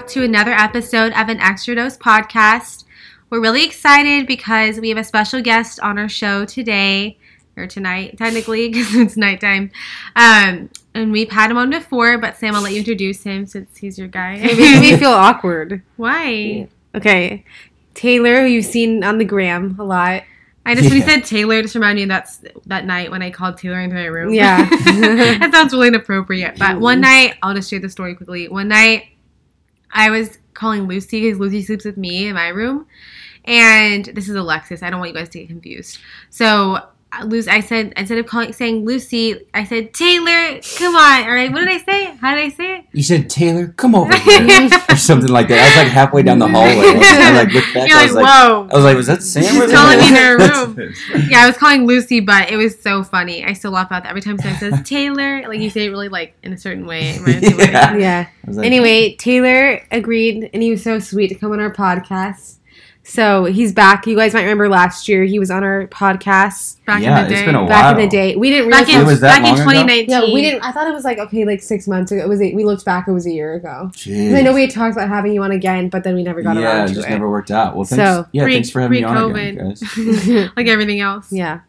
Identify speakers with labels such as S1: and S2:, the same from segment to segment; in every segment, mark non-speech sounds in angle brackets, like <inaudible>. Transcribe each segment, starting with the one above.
S1: back to another episode of an Extra Dose podcast. We're really excited because we have a special guest on our show today, or tonight, technically, <laughs> because it's nighttime. Um, and we've had him on before, but Sam, I'll let you introduce him since he's your guy.
S2: It makes me feel <laughs> awkward.
S1: Why?
S2: Okay. Taylor, who you've seen on the gram a lot.
S1: I just when you said Taylor, just remind me that's that night when I called Taylor into my room.
S2: Yeah. <laughs>
S1: that sounds really inappropriate. But one night, I'll just share the story quickly. One night, I was calling Lucy because Lucy sleeps with me in my room, and this is Alexis. I don't want you guys to get confused. So. Lucy, I said instead of calling saying Lucy, I said Taylor. Come on, all right. What did I say? How did I say it?
S3: You said Taylor, come over <laughs> here, or something like that. I was like halfway down the hallway. I like looked <laughs> back.
S1: You're
S3: I was like,
S1: whoa.
S3: I was like, was that Sam? Was
S1: Calling me in her <laughs> room. Yeah, I was calling Lucy, but it was so funny. I still laugh about that every time someone says Taylor. Like you say it really like in a certain way. It reminds me of it.
S3: Yeah.
S2: yeah.
S3: Like,
S2: Anyway, Taylor agreed, and he was so sweet to come on our podcast. So he's back. You guys might remember last year he was on our podcast
S1: Back
S3: Yeah,
S1: in the
S3: it's
S1: day.
S3: been a while.
S2: back in the day. We didn't
S1: Back
S2: realize
S1: in
S3: It was that
S1: back in
S3: long ago?
S1: 2019.
S2: Yeah, we didn't. I thought it was like okay, like six months ago. It was. A, we looked back. It was a year ago.
S3: Jeez.
S2: I know we had talked about having you on again, but then we never got
S3: yeah,
S2: around
S3: it
S2: to
S3: just never worked out. Well,
S2: So,
S3: yeah,
S1: pre-
S3: thanks for having me on again,
S1: pre-COVID.
S3: guys. <laughs> <laughs>
S1: like everything else.
S2: yeah.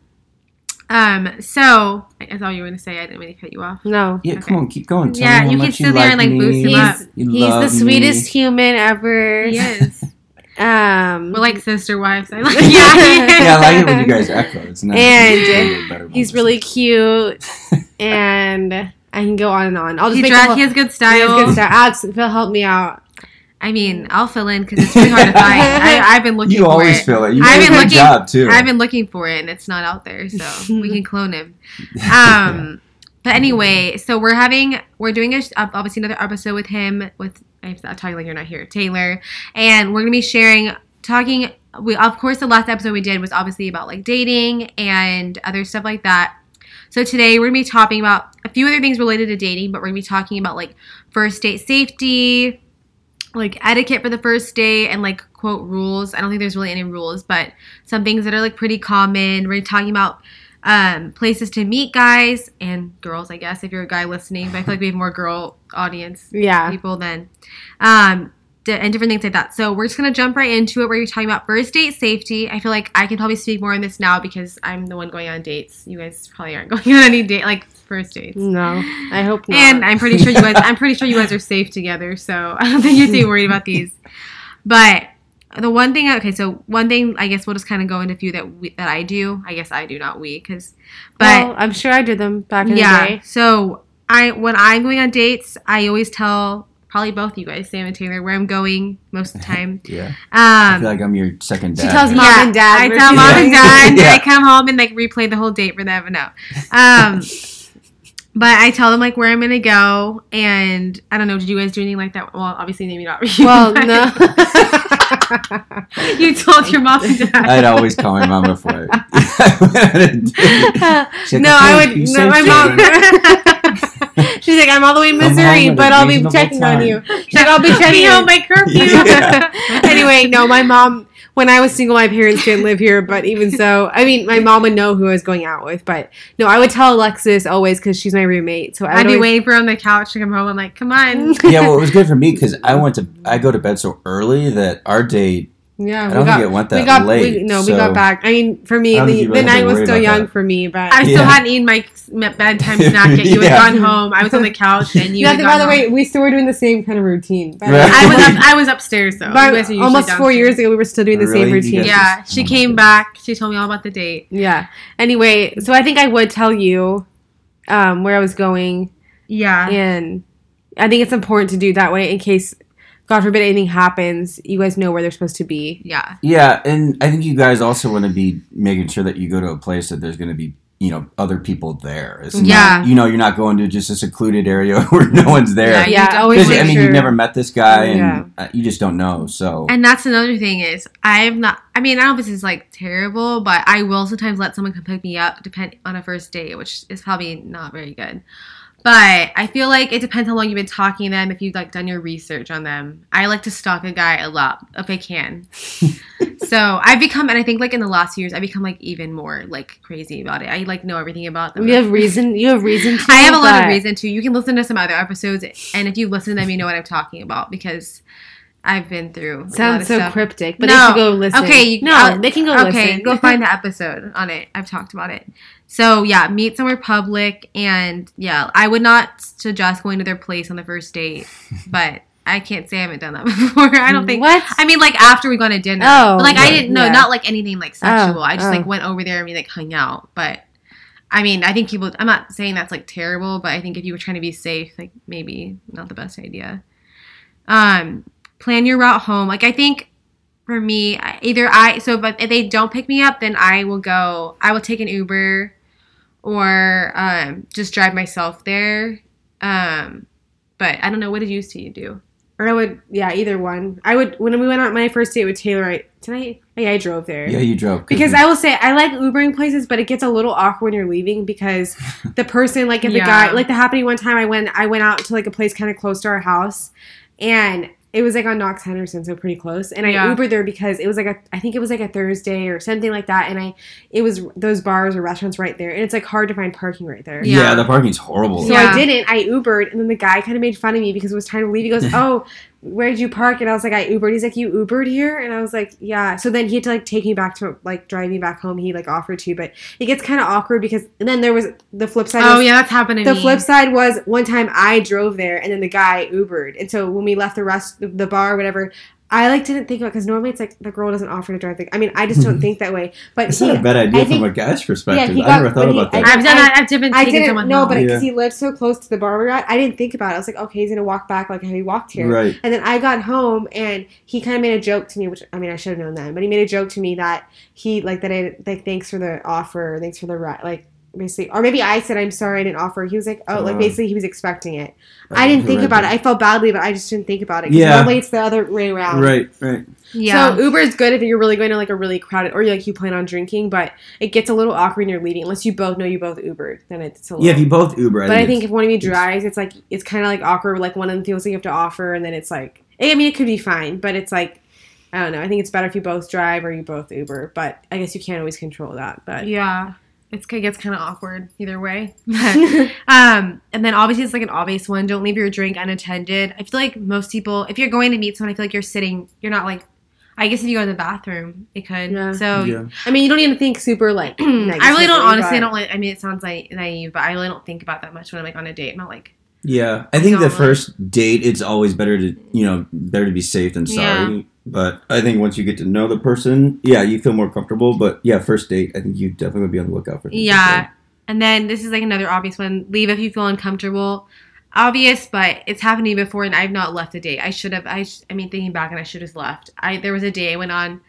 S1: Um. So I thought you were gonna say. I didn't mean to cut you off.
S2: No.
S3: Yeah,
S1: Okay.
S3: come on, keep going. Tell
S1: Yeah,
S3: me
S1: you can
S3: much
S1: sit there and, like,
S3: me.
S1: boost him up.
S2: He's,
S3: You
S2: he's the sweetest
S3: me.
S2: human ever.
S1: He is. <laughs>
S2: Um,
S1: We're like sister wives. I like. <laughs>
S2: Yeah.
S1: Yeah.
S3: Yeah, I like it when you guys echo. It's nice.
S2: And
S3: It's a little better
S2: he's really cute, <laughs> and I can go on and on. I'll just
S1: He,
S2: make
S1: dra-
S2: whole-
S1: he has good style.
S2: he
S1: style.
S2: has good style. Alex, Phil, help me out.
S1: I mean, I'll fill in because it's pretty hard to find. <laughs> I, I've been looking
S3: You
S1: for
S3: always
S1: it.
S3: feel it. You
S1: I've
S3: a
S1: been
S3: good
S1: looking-
S3: job too.
S1: I've been looking for it and it's not out there, so we can clone him. Um, but anyway, so we're having we're doing a obviously another episode with him with I'm talking like you're not here, Taylor, and we're gonna be sharing talking. We of course the last episode we did was obviously about like dating and other stuff like that. So today we're gonna be talking about a few other things related to dating, but we're gonna be talking about like first date safety, like etiquette for the first date, and like quote rules. I don't think there's really any rules, but some things that are like pretty common. We're talking about um, places to meet guys and girls, I guess, if you're a guy listening. But I feel like we have more girl audience
S2: Yeah.
S1: people than um, and different things like that. So we're just gonna jump right into it. Where you're talking about first date safety. I feel like I can probably speak more on this now because I'm the one going on dates. You guys probably aren't <laughs> going on any date like first dates.
S2: No, I hope not.
S1: And I'm pretty sure you guys I'm pretty sure you guys are safe together, so <laughs> I don't think you're too worried about these. But the one thing okay, so one thing I guess we'll just kind of go into a few that we, that I do. I guess I do, not we, because but
S2: well, I'm sure I did them back in
S1: yeah.
S2: the day.
S1: So I when I'm going on dates, I always tell probably both you guys, Sam and Taylor, where I'm going most of the time. <laughs>
S3: Yeah, I
S1: Um
S3: feel like I'm your second dad.
S2: She tells
S3: here.
S2: mom and dad
S1: I tell mom
S2: going.
S1: and dad, and <laughs>
S3: Yeah.
S1: I come home and like replay the whole date for them. No, um, but I tell them like where I'm gonna go, and I don't know. Did you guys do anything like that? Well, obviously maybe not.
S2: Well, no. <laughs>
S1: you told your mom and dad.
S3: I'd always call my mom before. <laughs> She's like,
S2: no, I would. No, my mom. <laughs> She's like, I'm all the way in Missouri, but I'll be checking on you. She's like, I'll be <laughs> checking on
S1: by curfew.
S3: Yeah.
S2: anyway, no, my mom. When I was single, my parents didn't live here, but even so, I mean, my mom would know who I was going out with. But no, I would tell Alexis always because she's my roommate. So I
S1: I'd
S2: would
S1: be
S2: always,
S1: waiting for her on the couch to come home. I'm like, come on.
S3: yeah, well, it was good for me because I went to I go to bed so early that our date.
S2: Yeah,
S3: I
S2: we
S3: don't
S2: got,
S3: think it went
S2: we got,
S3: late.
S2: We, no, we got back. I mean, for me, the,
S3: think
S2: the night was still young
S3: that.
S2: for me, but
S1: I still
S3: Yeah.
S1: hadn't eaten my bedtime <laughs> snack yet. You had gone home. I was on the couch, and you.
S2: yeah.
S1: had
S2: By the
S1: home.
S2: way, we still were doing the same kind of routine. But
S3: Right.
S1: I was up, I was <laughs> upstairs though.
S2: But
S1: You guys
S2: almost four years ago, we were still doing the same
S3: Really? You
S2: routine.
S1: Yeah,
S3: just-
S1: she
S3: oh
S1: came back. She told me all about the date.
S2: Yeah. Anyway, so I think I would tell you um, where I was going,
S1: Yeah,
S2: and I think it's important to do that way in case, God forbid, anything happens. You guys know where they're supposed to be.
S1: yeah,
S3: Yeah, and I think you guys also want to be making sure that you go to a place that there's going to be you know other people there. It's not-
S1: Yeah.
S3: you know you're not going to just a secluded area <laughs> where no one's there.
S1: Yeah, you
S2: Yeah,
S1: don't-
S2: always
S3: Because
S2: make
S3: I mean,
S2: sure.
S3: you've never met this guy, and
S2: Yeah.
S3: uh, you just don't know. So
S1: And that's another thing is I've not. I mean, I don't know if this is like terrible, but I will sometimes let someone come pick me up, depend on a first date, which is probably not very good. But I feel like it depends how long you've been talking to them. If you've like done your research on them, I like to stalk a guy a lot if I can. <laughs> so I've become, and I think like in the last years, I've become like even more like crazy about it. I like know everything about them.
S2: You have reason. You have reason. To <laughs>
S1: I have a lot of reason to. You can listen to some other episodes, and if you listen to them, you know what I'm talking about because I've been through. a lot
S2: Sounds so
S1: stuff.
S2: cryptic, but
S1: No.
S2: they should go listen.
S1: Okay, you,
S2: no,
S1: I'll-
S2: they can go
S1: Okay,
S2: listen.
S1: go find the <laughs> episode on it. I've talked about it. So yeah, meet somewhere public, and yeah, I would not suggest going to their place on the first date, <laughs> but I can't say I haven't done that <laughs> before. I don't think.
S2: What?
S1: I mean, like after we gone to dinner.
S2: Oh,
S1: but like I didn't know,
S2: yeah.
S1: not like anything like sexual. I just
S2: oh.
S1: like went over there and we like hung out. But I mean, I think people. I'm not saying that's like terrible, but I think if you were trying to be safe, like maybe not the best idea. Um, plan your route home. Like I think for me, either I so but if they don't pick me up, then I will go. I will take an Uber, or um, just drive myself there. Um, but I don't know. What did you used to you do?
S2: Or I would, yeah, either one. I would when we went on my first date with Taylor. I tonight, yeah, I drove there.
S3: Yeah, you drove
S2: Because I will say I like Ubering places, but it gets a little awkward when you're leaving because <laughs> the person, like if the guy, like the happening one time, I went, I went out to like a place kind of close to our house, and it was like on Knox Henderson, so pretty close. And I
S1: Yeah.
S2: Ubered there because it was like a, I think it was like a Thursday or something like that, and I, it was those bars or restaurants right there, and it's like hard to find parking right there.
S3: yeah.
S1: Yeah.
S3: the parking's horrible.
S2: So
S1: Yeah.
S2: I didn't. I Ubered, and then the guy kind of made fun of me because it was time to leave. He goes, <laughs> "Oh, where did you park?" And I was like, "I Ubered." He's like, "You Ubered here?" And I was like, "Yeah." So then he had to like take me back to like drive me back home. He like offered to, but it gets kind of awkward because and then there was the flip side.
S1: Oh
S2: was,
S1: yeah, that's happening.
S2: The
S1: me.
S2: flip side was one time I drove there, and then the guy Ubered, and so when we left the rest the bar, whatever. I like didn't think about because normally it's like the girl doesn't offer to drive. The, I mean, I just don't mm-hmm. think that way. But
S3: It's
S2: he,
S3: not a bad idea
S2: I
S3: from
S2: think-
S3: a guy's perspective.
S2: he
S3: I never thought
S2: he-
S3: about that.
S2: I-
S1: I've done that. I've been
S2: I didn't
S1: someone
S2: know,
S1: home.
S2: but
S3: Yeah.
S2: because he lived so close to the bar we were at, I didn't think about it. I was like, okay, he's gonna walk back like how he walked here.
S3: right.
S2: And then I got home and he kind of made a joke to me, which I mean I should have known that, but he made a joke to me that he like that I like thanks for the offer, thanks for the ride, like basically, or maybe I said I'm sorry I didn't offer. He was like, oh, like
S3: Uh.
S2: basically he was expecting it. I didn't think about it. I felt badly, but I just didn't think about it.
S3: Yeah.
S2: normally it's the other way around.
S3: Right, right.
S1: yeah.
S2: So Uber is good if you're really going to like a really crowded, or like you plan on drinking, but it gets a little awkward when you're leaving unless you both know you both Ubered. Then it's a little.
S3: Yeah, if you both Uber, I
S2: But I
S3: think,
S2: think if one of you drives, it's like it's kind of like awkward. Like one of them feels like you have to offer, and then it's like I mean, it could be fine, but it's like I don't know. I think it's better if you both drive or you both Uber. But I guess you can't always control that. But
S1: Yeah. It's, it gets kind of awkward either way. <laughs> <laughs> um, and then obviously it's like an obvious one. Don't leave your drink unattended. I feel like most people, if you're going to meet someone, I feel like you're sitting, you're not like, I guess if you go to the bathroom, it could.
S2: Yeah.
S1: So
S3: yeah.
S2: I mean, you don't even think super like. <clears throat>
S1: I really don't honestly, I don't like, I mean, it sounds like naive, but I really don't think about that much when I'm like on a date. I'm not like,
S3: Yeah, I think the
S1: like-
S3: first date, it's always better to you know better to be safe than sorry. But I think once you get to know the person, yeah, you feel more comfortable. But yeah, first date, I think you definitely would be on the lookout for.
S1: yeah. And then this is like another obvious one. Leave if you feel uncomfortable. Obvious, but it's happened to me before, and I've not left a date. I should have. I, sh- I mean, thinking back, and I should have left. I there was a day I went on,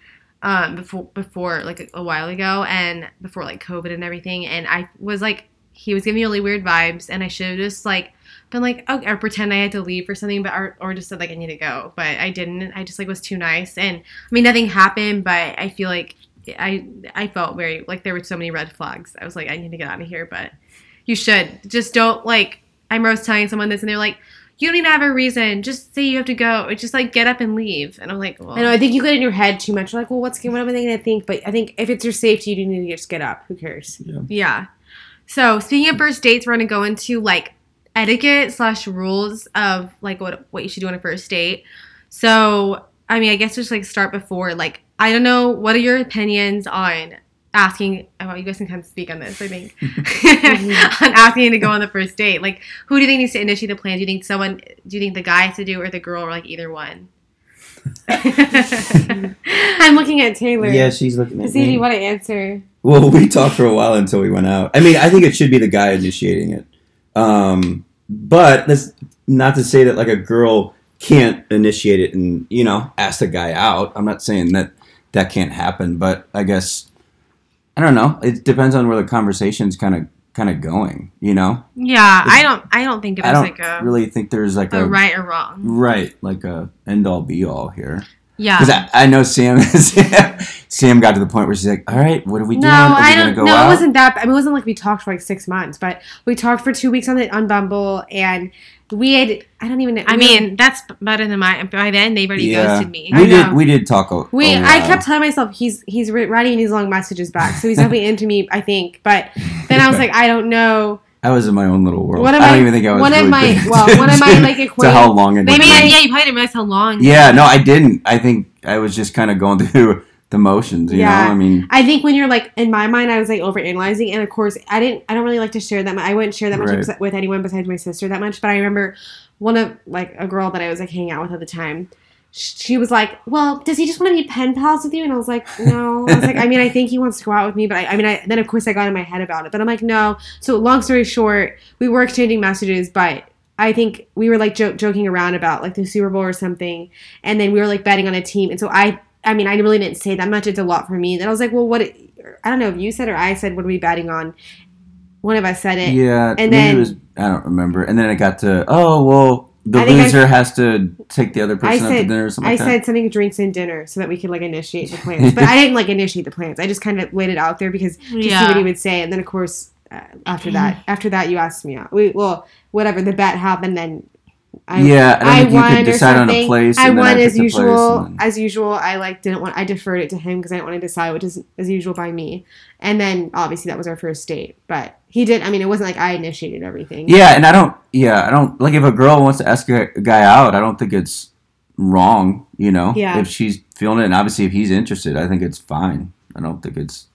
S1: um, before before like a, while ago, and before like COVID and everything, and I was like, he was giving me really weird vibes, and I should have just like been like, oh, or pretend I had to leave for something, but or, or just said like I need to go, but I didn't. I just like was too nice, and I mean nothing happened, but I feel like I I felt very like there were so many red flags. I was like, I need to get out of here, but you should just don't like. I remember I was telling someone this, and they're like, "You don't need to have a reason. Just say you have to go. Or just like get up and leave." And I'm like, well,
S2: I know. I think you get in your head too much. You're like, well, what's what am I going to think? But I think if it's your safety, you do need to just get up. Who cares?
S1: Yeah. So speaking of first dates, we're gonna go into like etiquette slash rules of like what what you should do on a first date. So I mean, I guess just like start before. Like I don't know, what are your opinions on asking? Oh, you guys can kind of speak on this. I think <laughs> <laughs> on asking to go on the first date. Like, who do you think needs to initiate the plan? Do you think someone? Do you think the guy has to do, or the girl, or like either one? <laughs>
S2: I'm looking at Taylor.
S3: Yeah, she's looking at
S2: see
S3: me.
S2: you want to answer.
S3: Well, we talked for a while until we went out. I mean, I think it should be the guy initiating it. Um, but that's not to say that like a girl can't initiate it and you know ask the guy out. I'm not saying that that can't happen, but I guess I don't know. It depends on where the conversation's kind of kind of going. You know,
S1: yeah, I don't. I don't think
S3: I
S1: there's
S3: don't
S1: like a,
S3: really think there's like
S1: a
S3: a
S1: right or wrong.
S3: right like a end all be all here.
S1: Yeah.
S3: Because I, I know Sam. <laughs> Sam got to the point where she's like, "All right, what are we
S2: No.
S3: Are we
S2: I don't.
S3: go
S2: No,
S3: out?"
S2: it wasn't that. I mean, it wasn't like we talked for like six months, but we talked for two weeks on the on Bumble, and we had. I don't even.
S1: I
S2: we
S1: mean, that's better than my. By then, they've already
S3: yeah,
S1: ghosted me.
S2: I
S3: we
S2: know.
S3: did. We did talk. A,
S2: We,
S3: a
S2: I kept telling myself he's he's writing these long messages back, so he's definitely <laughs> into me. I think, but then I was like, I don't know.
S3: I was in my own little world.
S2: One of
S3: I don't
S2: my-
S3: even think I was.
S2: one of my- well, one of my,
S3: attention
S2: like,
S3: to how long it.
S1: Maybe,
S3: been.
S1: yeah, you probably didn't realize how long.
S3: Yeah, no, I didn't. I think I was just kind of going <laughs> through the motions. You
S2: Yeah.
S3: know, I mean,
S2: I think when you're like in my mind, I was like overanalyzing, and of course, I didn't. I don't really like to share that. Much. I wouldn't share that much
S3: Right.
S2: with- with anyone besides my sister that much. But I remember one of like a girl that I was like hanging out with at the time. She was like, "Well, does he just want to be pen pals with you?" And I was like, "No." I was like, "I mean, I think he wants to go out with me, but I, I mean, I, then of course I got in my head about it. But I'm like, no." So long story short, we were exchanging messages, but I think we were like jo- joking around about like the Super Bowl or something, and then we were like betting on a team, and so I I mean, I really didn't say that much. It's a lot for me. Then I was like, well, what? I don't know if you said or I said, what are we betting on? One of us said it.
S3: yeah.
S2: and then-
S3: it was. I don't remember. And then it got to. Oh well, the
S2: I think I-
S3: loser has to take the other
S2: I
S3: person out to dinner or something
S2: I
S3: like
S2: said something drinks and dinner so that we could like initiate the plans. but I didn't like initiate the plans. I just kind of laid it out there because to see what he would say. And then of course, uh, after <clears throat> that, after that, you asked me out. We well, whatever the bet happened. Then I,
S3: Yeah, I don't
S2: I
S3: think you
S2: won
S3: could
S2: or
S3: decide on a
S2: something.
S3: place,
S2: I
S3: and then I
S2: won as
S3: picked a place,
S2: usual.
S3: then-
S2: As usual, I like didn't want. I deferred it to him because I didn't want to decide, which is as usual by me. And then obviously that was our first date, but he did. I mean, it wasn't like I initiated everything.
S3: Yeah, and I don't. Yeah, I don't like if a girl wants to ask a a guy out. I don't think it's wrong. You know,
S2: Yeah.
S3: if she's feeling it, and obviously if he's interested, I think it's fine. I don't think it's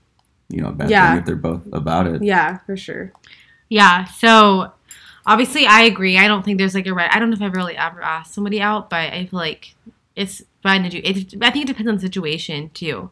S3: you know a bad
S2: Yeah.
S3: thing if they're both about it.
S2: Yeah, for sure.
S1: Yeah. So obviously, I agree. I don't think there's like a right. I don't know if I've really ever asked somebody out, but I feel like it's fine to do. It, I think it depends on the situation too.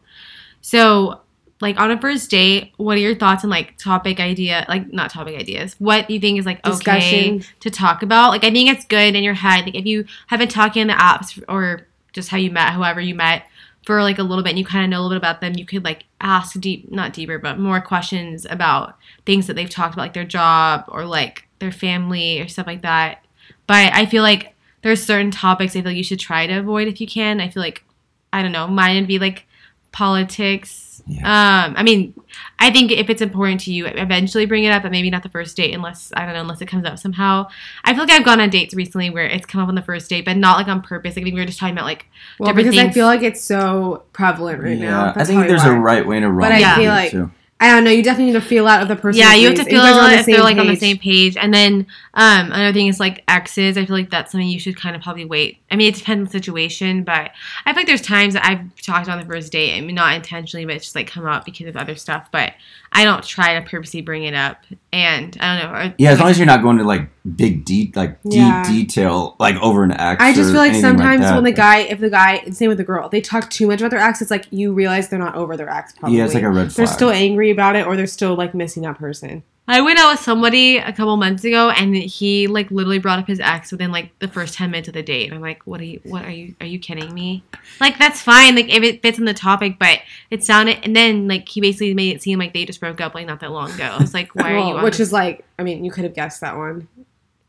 S1: So, like on a first date, what are your thoughts on like topic idea, like not topic ideas? What do you think is like okay to talk about? Like I think it's good in your head. Like if you have been talking in the apps or just how you met, whoever you met for like a little bit and you kind of know a little bit about them, you could like ask deep, not deeper, but more questions about things that they've talked about, like their job or like their family or stuff like that. But I feel like there's certain topics I feel like you should try to avoid if you can. I feel like I don't know, mine would be like politics. Um, I mean, I think if it's important to you, eventually bring it up, but maybe not the first date, unless I don't know, unless it comes up somehow. I feel like I've gone on dates recently where it's come up on the first date, but not like on purpose. Like I think we were just talking about like
S2: Well,
S1: different
S2: because I feel like it's so prevalent right now.
S3: Yeah, I think there's
S2: why.
S3: a right way and a wrong.
S2: But I
S3: way to
S1: feel
S3: do it,
S2: like-
S3: too.
S2: I don't know. You definitely need to feel out of the person.
S1: yeah, you have to feel
S2: guys are on the
S1: it if they're like on the same page. And then um, another thing is like exes. I feel like that's something you should kind of probably wait. I mean, it depends on the situation, but I feel like there's times that I've talked on the first date. I mean, not intentionally, but it's just like come up because of other stuff. But I don't try to purposely bring it up. And I don't know. or-
S3: Yeah, as long as you're not going to like big deep, like deep
S2: Yeah.
S3: detail, like over an ex.
S2: I just
S3: or
S2: feel like sometimes
S3: that.
S2: when the guy, if the guy, same with the girl, they talk too much about their ex, it's like you realize they're not over their ex. Probably.
S3: yeah, it's like a red flag.
S2: they're still angry about it, or they're still like missing that person.
S1: I went out with somebody a couple months ago, and he like literally brought up his ex within like the first ten minutes of the date. And I'm like, "What are you? What are you? Are you kidding me? Like that's fine, like if it fits in the topic, but it sounded." And then like he basically made it seem like they just broke up like not that long ago. I was like, "Why are you?" On
S2: which
S1: this?
S2: is like, I mean, you could have guessed that one.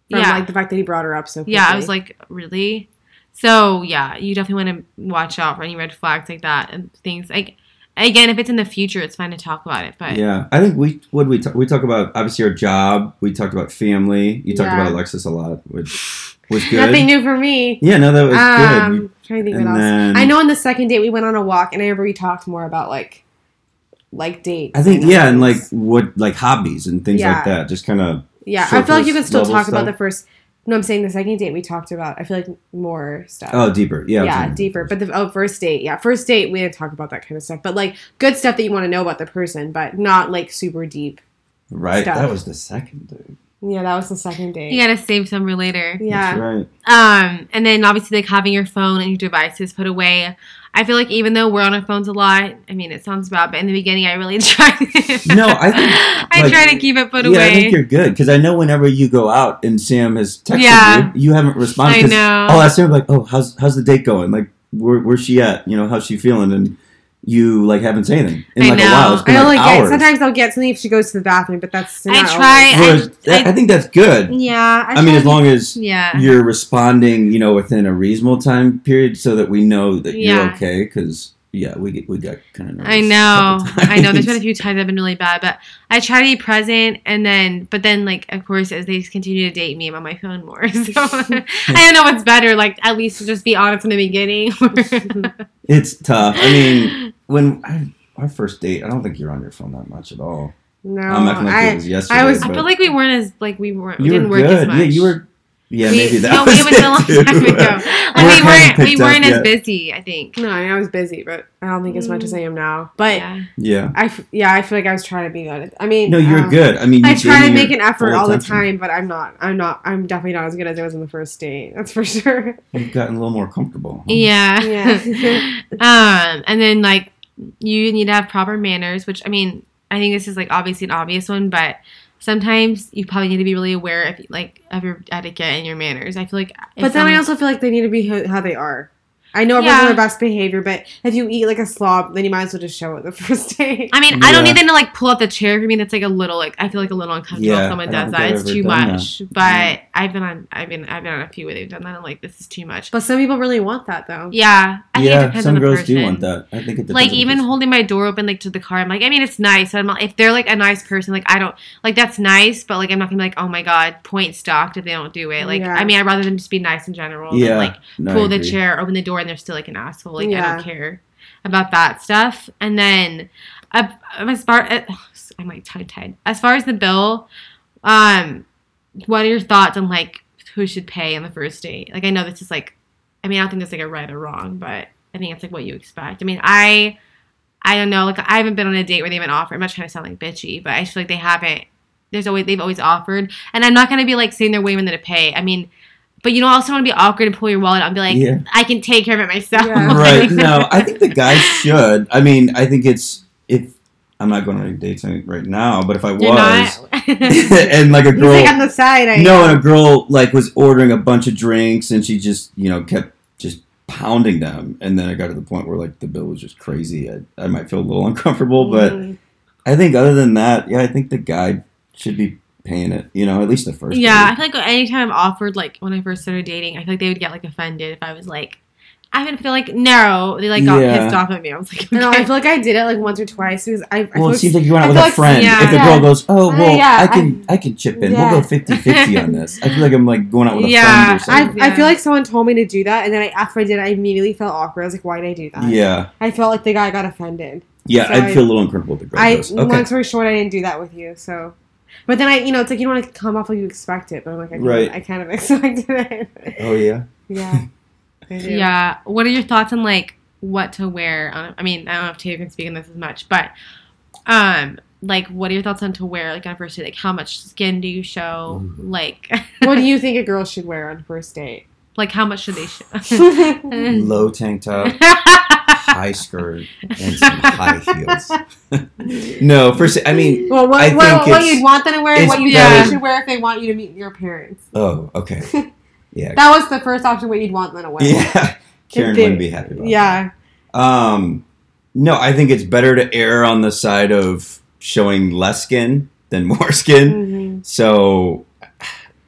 S2: From
S1: Yeah.
S2: like the fact that he brought her up so. Quickly.
S1: yeah, I was like, "Really?" So yeah, you definitely want to watch out for any red flags like that and things like. Again, if it's in the future, it's fine to talk about it. But
S3: Yeah, I think we would we talk, we talk about obviously our job. We talked about family. You talked
S2: Yeah.
S3: about Alexis a lot, which was good.
S2: nothing new for me.
S3: Yeah, no, that was
S2: um,
S3: good. You-
S2: trying to think what else.
S3: then-
S2: I know on the second date we went on a walk, and I remember we talked more about like, like dates.
S3: I think
S2: and
S3: yeah, and like what like hobbies and things
S2: Yeah.
S3: like that. Just kind of
S2: yeah, I feel like you can still talk about the first. No, I'm saying the second date we talked about. I feel like more stuff.
S3: oh deeper. Yeah,
S2: yeah, deeper. But the oh, first date, yeah, first date we didn't talk about that kind of stuff, but like good stuff that you want to know about the person, but not like super deep.
S3: right.
S2: stuff.
S3: That was the second. Dude.
S2: Yeah, that was the second date.
S1: you gotta save some for later.
S2: yeah,
S3: That's right.
S1: Um, and then obviously like having your phone and your devices put away. I feel like even though we're on our phones a lot, I mean it sounds bad, but in the beginning I really <laughs> tried.
S3: No, I think, <laughs>
S1: I
S3: like-
S1: try to keep it put
S3: yeah, I think you're good because I know whenever you go out and Sam has texted
S1: Yeah.
S3: you, you haven't responded.
S1: I
S3: 'cause
S1: know.
S3: Oh, I'll ask Sam like, "Oh, how's how's the date going? Like, where, where's she at? You know, how's she feeling?" And you like haven't said anything in
S1: I
S3: like a while. It's been
S2: I only
S3: like
S2: get sometimes I'll get something if she goes to the bathroom, but that's
S1: I
S2: not
S1: try-
S2: always.
S3: Whereas,
S1: I-
S3: I, think that's good.
S1: yeah,
S3: I, mean,
S1: try
S3: as
S1: to-
S3: long as
S1: yeah,
S3: you're responding, you know, within a reasonable time period, so that we know that
S1: Yeah.
S3: you're okay. Because yeah, we get, we got kind of.
S1: I know, <laughs> I know. There's been a few times I've been really bad, but I try to be present, and then, but then, like, of course, as they continue to date me, I'm on my phone more. <laughs> So <laughs> I don't know what's better. Like, at least just be honest in the beginning.
S3: It's tough. I mean, when I, our first date, I don't think you're on your phone that much at all.
S2: No,
S3: I'm acting like
S2: I,
S3: it was yesterday.
S2: I was-
S1: I feel like we weren't as like we weren't. We
S3: you
S1: didn't
S3: were
S1: work
S3: good.
S1: as much.
S3: Yeah, you were. Yeah,
S1: We-
S3: maybe that
S1: no,
S3: was
S1: it was a long
S3: it
S1: time ago. <laughs> Like, we weren't. We weren't as
S3: yet.
S1: busy. I think.
S2: no, I was busy, but I don't think as much as I am now. But
S1: yeah.
S3: Yeah.
S2: I, f- yeah, I feel like I was trying to be good. I mean,
S3: No, you're
S2: um,
S3: good. I mean, you
S2: I try to make an effort
S3: full
S2: all the time, but I'm not. I'm not. I'm definitely not as good as I was on the first date. That's for <laughs> sure.
S3: You've gotten a little more comfortable. huh?
S1: Yeah.
S2: Yeah. <laughs>
S1: um, and then like you need to have proper manners, which I mean, I think this is like obviously an obvious one, but sometimes you probably need to be really aware of like of your etiquette and your manners. I feel like,
S2: But then I also feel like they need to be how they are. I know everyone's
S1: Yeah.
S2: on their best behavior, but if you eat like a slob, then you might as well just show it the <laughs> first date.
S1: I mean, I don't need them to like pull up the chair for me. That's like a little like I feel like a little uncomfortable
S3: Yeah,
S1: if someone
S3: I
S1: does that. It's too much.
S3: that.
S1: But
S3: Mm.
S1: I've been on I've been I've been on a few where they've done that. I'm like, this is too much.
S2: But some people really want that though.
S1: Yeah, I think it
S3: yeah,
S1: depends
S3: some
S1: on the
S3: girls
S1: person.
S3: do want that. I think it depends
S1: like
S3: on
S1: even
S3: person.
S1: holding my door open like to the car i'm like i mean it's nice i'm not, if they're like a nice person like i don't like that's nice but like i'm not gonna be like oh my god point stalked if they don't do it like
S2: Yeah.
S1: i mean i'd rather them just be nice in general
S3: Yeah,
S1: than like
S3: no,
S1: pull the chair open the door and they're still like an asshole like i don't care about that stuff and then uh, as far as <sighs> i'm like tongue tied as far as the bill um what are your thoughts on like who should pay on the first date like i know this is like i mean i don't think there's like a right or wrong but i think it's like what you expect i mean i I don't know. Like I haven't been on a date where they haven't offered. I'm not trying to sound like bitchy, but I feel like they haven't. There's always they've always offered, and I'm not gonna be like sitting there waiting for them to pay. I mean, but you don't also want to be awkward and pull your wallet out and be like,
S3: Yeah.
S1: I can take care of it myself.
S2: Yeah. <laughs>
S3: right? No, <laughs> I think the guys should. I mean, I think it's if I'm not going on any dates right now, but if I
S1: You're
S3: was, <laughs> and like a
S2: He's
S3: girl,
S2: like on the side. I
S3: no, and a girl like was ordering a bunch of drinks, and she just you know kept just pounding them, and then I got to the point where like the bill was just crazy. I, I might feel a little uncomfortable, but
S2: Mm.
S3: I think other than that, yeah, I think the guy should be paying it. You know, at least the first.
S1: yeah, I feel like anytime I'm offered, like when I first started dating, I feel like they would get like offended if I was like, I would feel like no, they like got
S3: Yeah.
S1: pissed off at me. I was like,
S2: I know. I feel like I did it like once or twice because I. I feel
S3: Well, it
S2: like-
S3: seems like you went out with
S2: feel
S3: a
S2: like-
S3: friend.
S1: yeah.
S3: If the girl goes, "Oh,
S2: Uh,
S3: well,
S2: yeah,
S3: I can, I, can chip in.
S2: Yeah.
S3: We'll go 50-50 on this." I feel like I'm like going out with a
S1: Yeah,
S3: friend or something.
S2: I, I feel like someone told me to do that, and then I, after I did, it, I immediately felt awkward. I was like, "Why did I do that?"
S3: yeah,
S2: I felt like the guy got offended.
S3: yeah.
S2: So
S3: I'd
S2: I-
S3: feel a little uncomfortable if the girl
S2: I
S3: goes,
S2: long
S3: "Okay,
S2: story short, I didn't do that with you. So, but then I, you know, it's like you don't want to come off like you expect it, but I'm like, I,
S3: Right.
S2: I kind of <laughs> expected it.
S3: oh yeah."
S2: yeah. <laughs>
S1: Yeah. What are your thoughts on like what to wear? On, I mean, I don't know if Taylor can speak on this as much, but um, like, what are your thoughts on to wear like on a first date? Like, how much skin do you show?
S3: Ooh.
S1: Like, <laughs>
S2: What do you think a girl should wear on first date?
S1: like how much should they show?
S3: Low tank top, high skirt, and some high heels. <laughs> no, first, I mean,
S2: well, what,
S3: I
S2: what, what you'd want them to wear, what you they should wear if they want you to meet your parents.
S3: oh, okay, <laughs> yeah,
S2: That was the first option. What you'd want them to wear.
S3: yeah. <laughs> Karen
S2: they-
S3: wouldn't be happy about that.
S2: Yeah.
S3: Um, no, I think it's better to err on the side of showing less skin than more skin.
S2: Mhm.
S3: So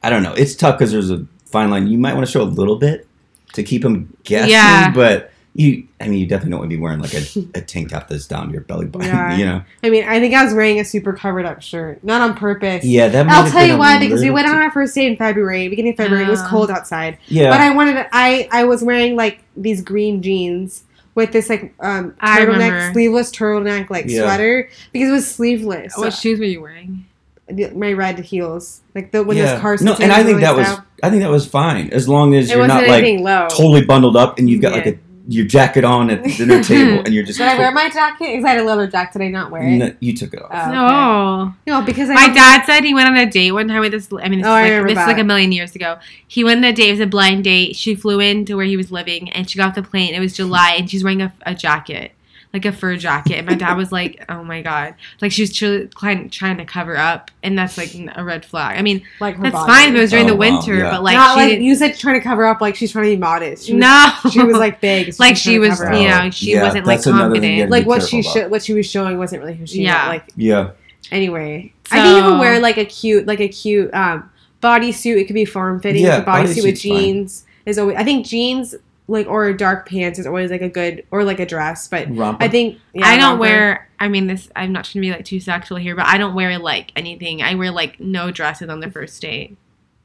S3: I don't know. It's tough because there's a fine line. You might want to show a little bit to keep them guessing,
S1: Yeah.
S3: but you, I mean, you definitely don't want to be wearing like a, <laughs> a tank top that's down to your belly button.
S2: Yeah.
S3: You know?
S2: I mean, I think I was wearing a super covered up shirt, not on purpose.
S3: Yeah, that. might
S2: I'll tell you why because we went on our first date in February, beginning of February. It was cold outside,
S3: Yeah,
S2: but I wanted to, I I was wearing like these green jeans with this like um turtleneck, sleeveless turtleneck like
S3: Yeah.
S2: sweater because it was sleeveless.
S1: what
S2: So,
S1: shoes were you wearing?
S2: the- my red heels, like the when
S3: yeah.
S2: those cars.
S3: no, and I think that was, I think that was fine as long as
S2: It
S3: you're
S2: wasn't
S3: like
S2: low.
S3: totally bundled up and you've got like a your jacket on at the dinner table <laughs> and you're just.
S2: Did I wear my jacket? Because I had a leather jacket. Did I not wear it?
S3: No, you took it off.
S2: Oh, okay.
S1: No.
S2: No, because I
S1: My
S2: don't-
S1: dad said he went on a date one time with this. I mean, this,
S2: Oh,
S1: is, like,
S2: remember
S1: this is like a million years ago. He went on a date. It was a blind date. She flew in to where he was living, and she got off the plane. It was July, and she's wearing a, a jacket, like a fur jacket. And my dad was like, <laughs> "Oh my god!" Like she was truly trying, trying to cover up, and that's like a red flag. I mean,
S2: like her
S1: that's
S2: body.
S1: fine if it was during
S3: Oh,
S1: the
S3: wow,
S1: winter,
S3: yeah.
S1: but like
S2: Not
S1: she
S2: like
S1: didn't-
S2: you said, trying to cover up like she's trying to be modest. She was,
S1: no,
S2: she was like big. so <laughs>
S1: like she was,
S2: cover
S1: you know, she
S3: Yeah,
S1: wasn't like
S3: that's another thing you
S1: confident.
S2: like what she
S3: careful
S2: sho- what she was showing wasn't really who she
S1: Yeah.
S2: yeah. like
S3: Yeah,
S2: anyway I think you
S1: So-
S2: can wear like a cute like a cute um bodysuit it could be form fitting
S3: Yeah,
S2: yeah, bodysuit with
S3: bodysuit's fine.
S2: jeans is always I think jeans like or dark pants is always like a good or like a dress. But
S3: Romper.
S2: I think yeah,
S1: I don't
S2: romper.
S1: wear. I mean, this. I'm not trying to be like too sexual here, but I don't wear like anything. I wear like no dresses on the first date.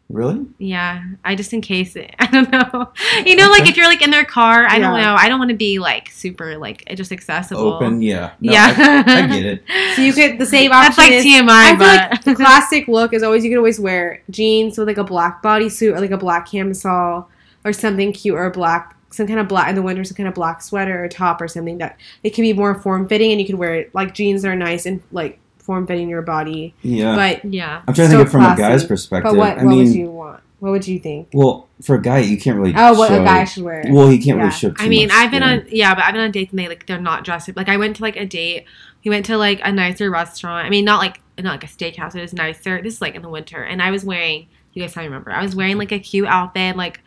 S3: really?
S1: Yeah, I just in case. It, <laughs> I don't know. You know, like if you're like in their car, I don't know. I don't want to be like super like just accessible.
S3: Open? Yeah. No,
S1: yeah,
S3: I, I get it. <laughs>
S2: So you could the same
S1: That's
S2: option
S1: like
S2: is-
S1: TMI,
S2: I feel
S1: but
S2: like the classic look is always you can always wear jeans with like a black bodysuit or like a black camisole or something cute or a black some kind of black in the winter some kind of black sweater or top or something that it can be more form fitting and you can wear it like jeans that are nice and like form fitting your body.
S3: Yeah.
S2: But
S1: yeah.
S3: I'm trying to
S2: so
S3: think it from
S2: classy.
S3: a guy's perspective.
S2: but what
S3: I
S2: what
S3: mean,
S2: would you want? What would you think?
S3: well, for a guy, you can't really.
S2: Oh, what
S3: show,
S2: a guy should wear.
S3: Well, he can't
S2: Yeah.
S3: really show. Too
S1: I mean,
S3: much
S1: I've been
S3: skin.
S1: on yeah, but I've been on dates and they like they're not dressed up. Like I went to like a date. We went to like a nicer restaurant. I mean, not like not like a steakhouse. It was nicer. This is like in the winter, and I was wearing. You guys probably remember. I was wearing like a cute outfit, like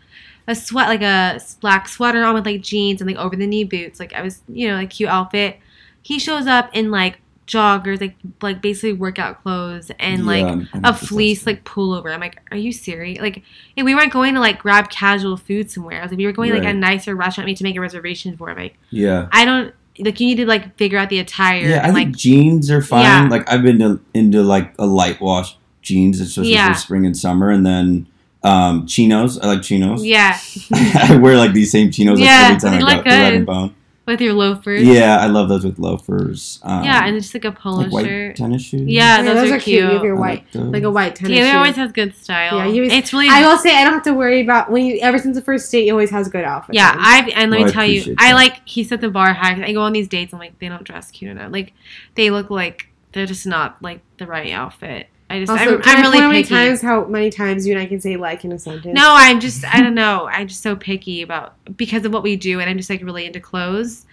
S1: a sweat, like a black sweater on with like jeans and like over the knee boots. Like I was, you know, like cute outfit. He shows up in like joggers, like like basically workout clothes and like
S3: Yeah,
S1: a fleece like pullover. I'm like, are you serious? Like, and we weren't going to like grab casual food somewhere. I was like, we were going to like a nicer restaurant. We had to make a reservation for. I'm like,
S3: Yeah.
S1: I don't like. You need to like figure out the attire.
S3: Yeah, I think
S1: like,
S3: jeans are fine.
S1: Yeah.
S3: Like I've been to, into like a light wash jeans, especially
S1: Yeah.
S3: for spring and summer, and then um, chinos. I like chinos.
S1: yeah, <laughs>
S3: I wear like these same chinos like,
S1: Yeah,
S3: every time
S1: they
S3: I
S1: look
S3: go to Rag and Bone.
S1: with your loafers.
S3: Yeah, I love those with loafers. Um,
S1: yeah, and just like a polo
S3: like white
S1: shirt.
S3: tennis shoes.
S1: Yeah, those, are, cute.
S2: You have your white
S3: like
S2: like a white tennis
S1: Taylor
S2: shoe.
S1: always has good style.
S2: Yeah, you always-
S1: it's really.
S2: I will say I don't have to worry about when you ever since the first date. He always has good outfits.
S1: yeah. I've and let
S3: Well,
S1: me
S3: I
S1: tell you,
S3: appreciate
S1: I like he set the bar high. I go on these dates, I'm like, they don't dress cute enough. Like, they look like they're just not like the right outfit. I just,
S2: Also,
S1: I'm,
S2: can
S1: I'm really
S2: point how many
S1: picky.
S2: times how many times you and I can say like in a sentence.
S1: No, I'm just I don't know. I'm just so picky about because of what we do, and I'm just like really into clothes.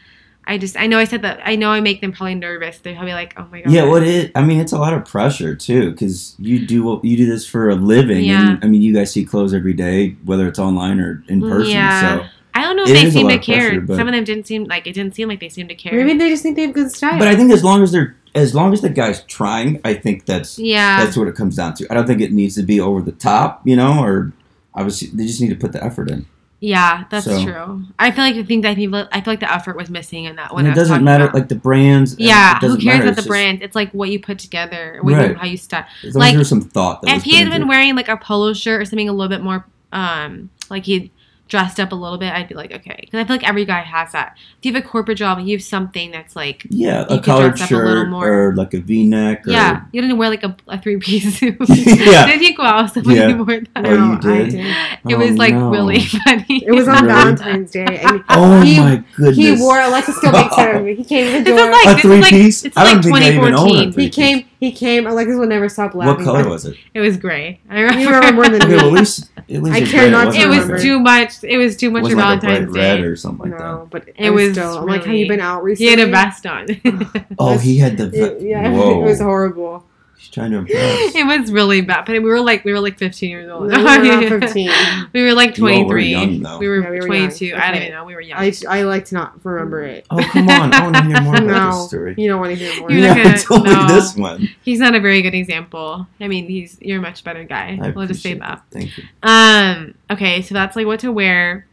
S1: I just I know I said that I know I make them probably nervous. They're probably like, oh my god.
S3: Yeah, what it? I mean, it's a lot of pressure too, because you do what you do this for a living,
S1: Yeah.
S3: and I mean, you guys see clothes every day, whether it's online or in mm, person.
S1: Yeah.
S3: So,
S1: I don't know if
S3: It
S1: they seem to
S3: of pressure,
S1: care. Some of them didn't seem like it didn't seem like they seemed to care.
S2: Maybe they just think they have good style.
S3: but I think as long as they're as long as the guy's trying, I think that's
S1: yeah,
S3: that's what it comes down to. I don't think it needs to be over the top, you know, or obviously they just need to put the effort in.
S1: yeah, that's
S3: So-
S1: true. I feel like the thing that people I feel like the effort was missing in that one.
S3: And it doesn't matter
S1: about.
S3: like the brands.
S1: yeah, who cares
S3: matter,
S1: about the
S3: just-
S1: brand? It's like what you put together, what you.
S3: Right.
S1: how you style.
S3: As
S1: Like,
S3: there's some thought. That
S1: If he had been wearing like a polo shirt or something a little bit more, um, like he dressed up a little bit, I'd be like, okay, because I feel like every guy has that. If you have a corporate job, you have something that's like,
S3: yeah, a
S1: could
S3: collared
S1: dress up a little
S3: shirt
S1: more.
S3: or like a V-neck. Or,
S1: yeah, you didn't wear like a, a three piece suit.
S3: Yeah. <laughs> <laughs>
S1: Did you go out with somebody
S3: Yeah.
S1: wore that?
S3: Oh,
S2: No,
S3: you
S2: I
S3: did?
S2: did.
S1: It
S3: Oh,
S1: was like
S3: no.
S1: really <laughs> funny.
S2: It was on Valentine's Day. And
S3: Oh
S2: he,
S3: my goodness!
S2: he wore Alexis still makes fun. He came to the
S1: This is
S2: door.
S1: like-
S3: a
S1: this is like-
S3: piece.
S1: it's
S3: I don't
S1: like
S3: think I even own a
S1: 2014.
S3: three
S2: he came. He came. Alexis will never stop laughing.
S3: What color was it?
S1: It was gray. I
S2: You
S1: remember.
S2: remember more than <laughs>
S3: Okay, well, at least at least
S2: I care not
S3: wasn't
S1: it was
S2: remember.
S1: too much. It was too
S3: It
S1: much for
S3: wasn't like a
S1: Valentine's
S3: bright red
S1: Day.
S3: or something like
S2: No, but
S1: It
S2: it was
S1: was
S2: still. I'm like, have you been out recently?
S1: He had a vest on. <laughs>
S3: Oh, he had the.
S2: It- yeah,
S3: Whoa. <laughs>
S2: it was horrible.
S3: He's trying to impress. <laughs>
S1: it was really bad, but we were like we were like 15 years old.
S2: No, we were not <laughs> 15.
S1: we were like
S3: You all were
S1: 23.
S3: young, though.
S1: we were
S2: Yeah, we were
S1: 22.
S2: young.
S1: I don't even know. We were young.
S2: I, I like to not remember it.
S3: Oh come on! I want to hear more <laughs> about
S2: No,
S3: this story.
S2: you don't want to hear more.
S1: You're
S3: You
S1: not
S3: never
S1: gonna-
S3: told
S1: no.
S3: me this one.
S1: He's not a very good example. I mean, he's you're a much better guy.
S3: I
S1: we'll just say
S3: appreciate
S1: that.
S3: it. Thank you.
S1: Um. Okay, so that's like what to wear,